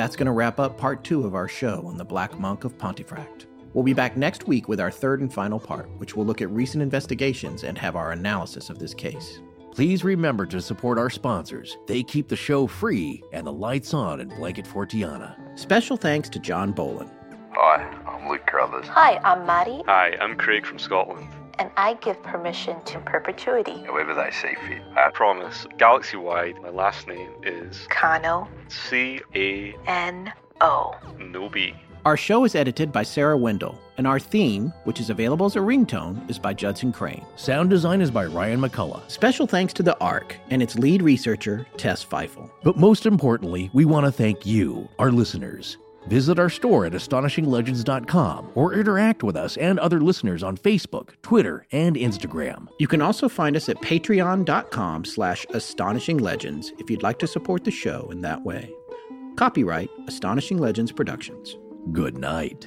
That's going to wrap up part two of our show on the Black Monk of Pontefract. We'll be back next week with our third and final part, which will look at recent investigations and have our analysis of this case. Please remember to support our sponsors. They keep the show free and the lights on in Blanket Fortiana. Special thanks to John Bolin. Hi, I'm Luke Crothers. Hi, I'm Maddie, Hi, I'm Craig from Scotland. And I give permission to perpetuity. However they see fit. I promise, galaxy wide, my last name is Kano, C A N O. no B. Our show is edited by Sarah Wendell, and our theme, which is available as a ringtone, is by Judson Crane. Sound design is by Ryan McCullough. Special thanks to the ARC and its lead researcher, Tess Feifel. But most importantly, we want to thank you, our listeners. Visit our store at astonishinglegends.com or interact with us and other listeners on Facebook, Twitter, and Instagram. You can also find us at patreon.com slash astonishinglegends if you'd like to support the show in that way. Copyright Astonishing Legends Productions. Good night.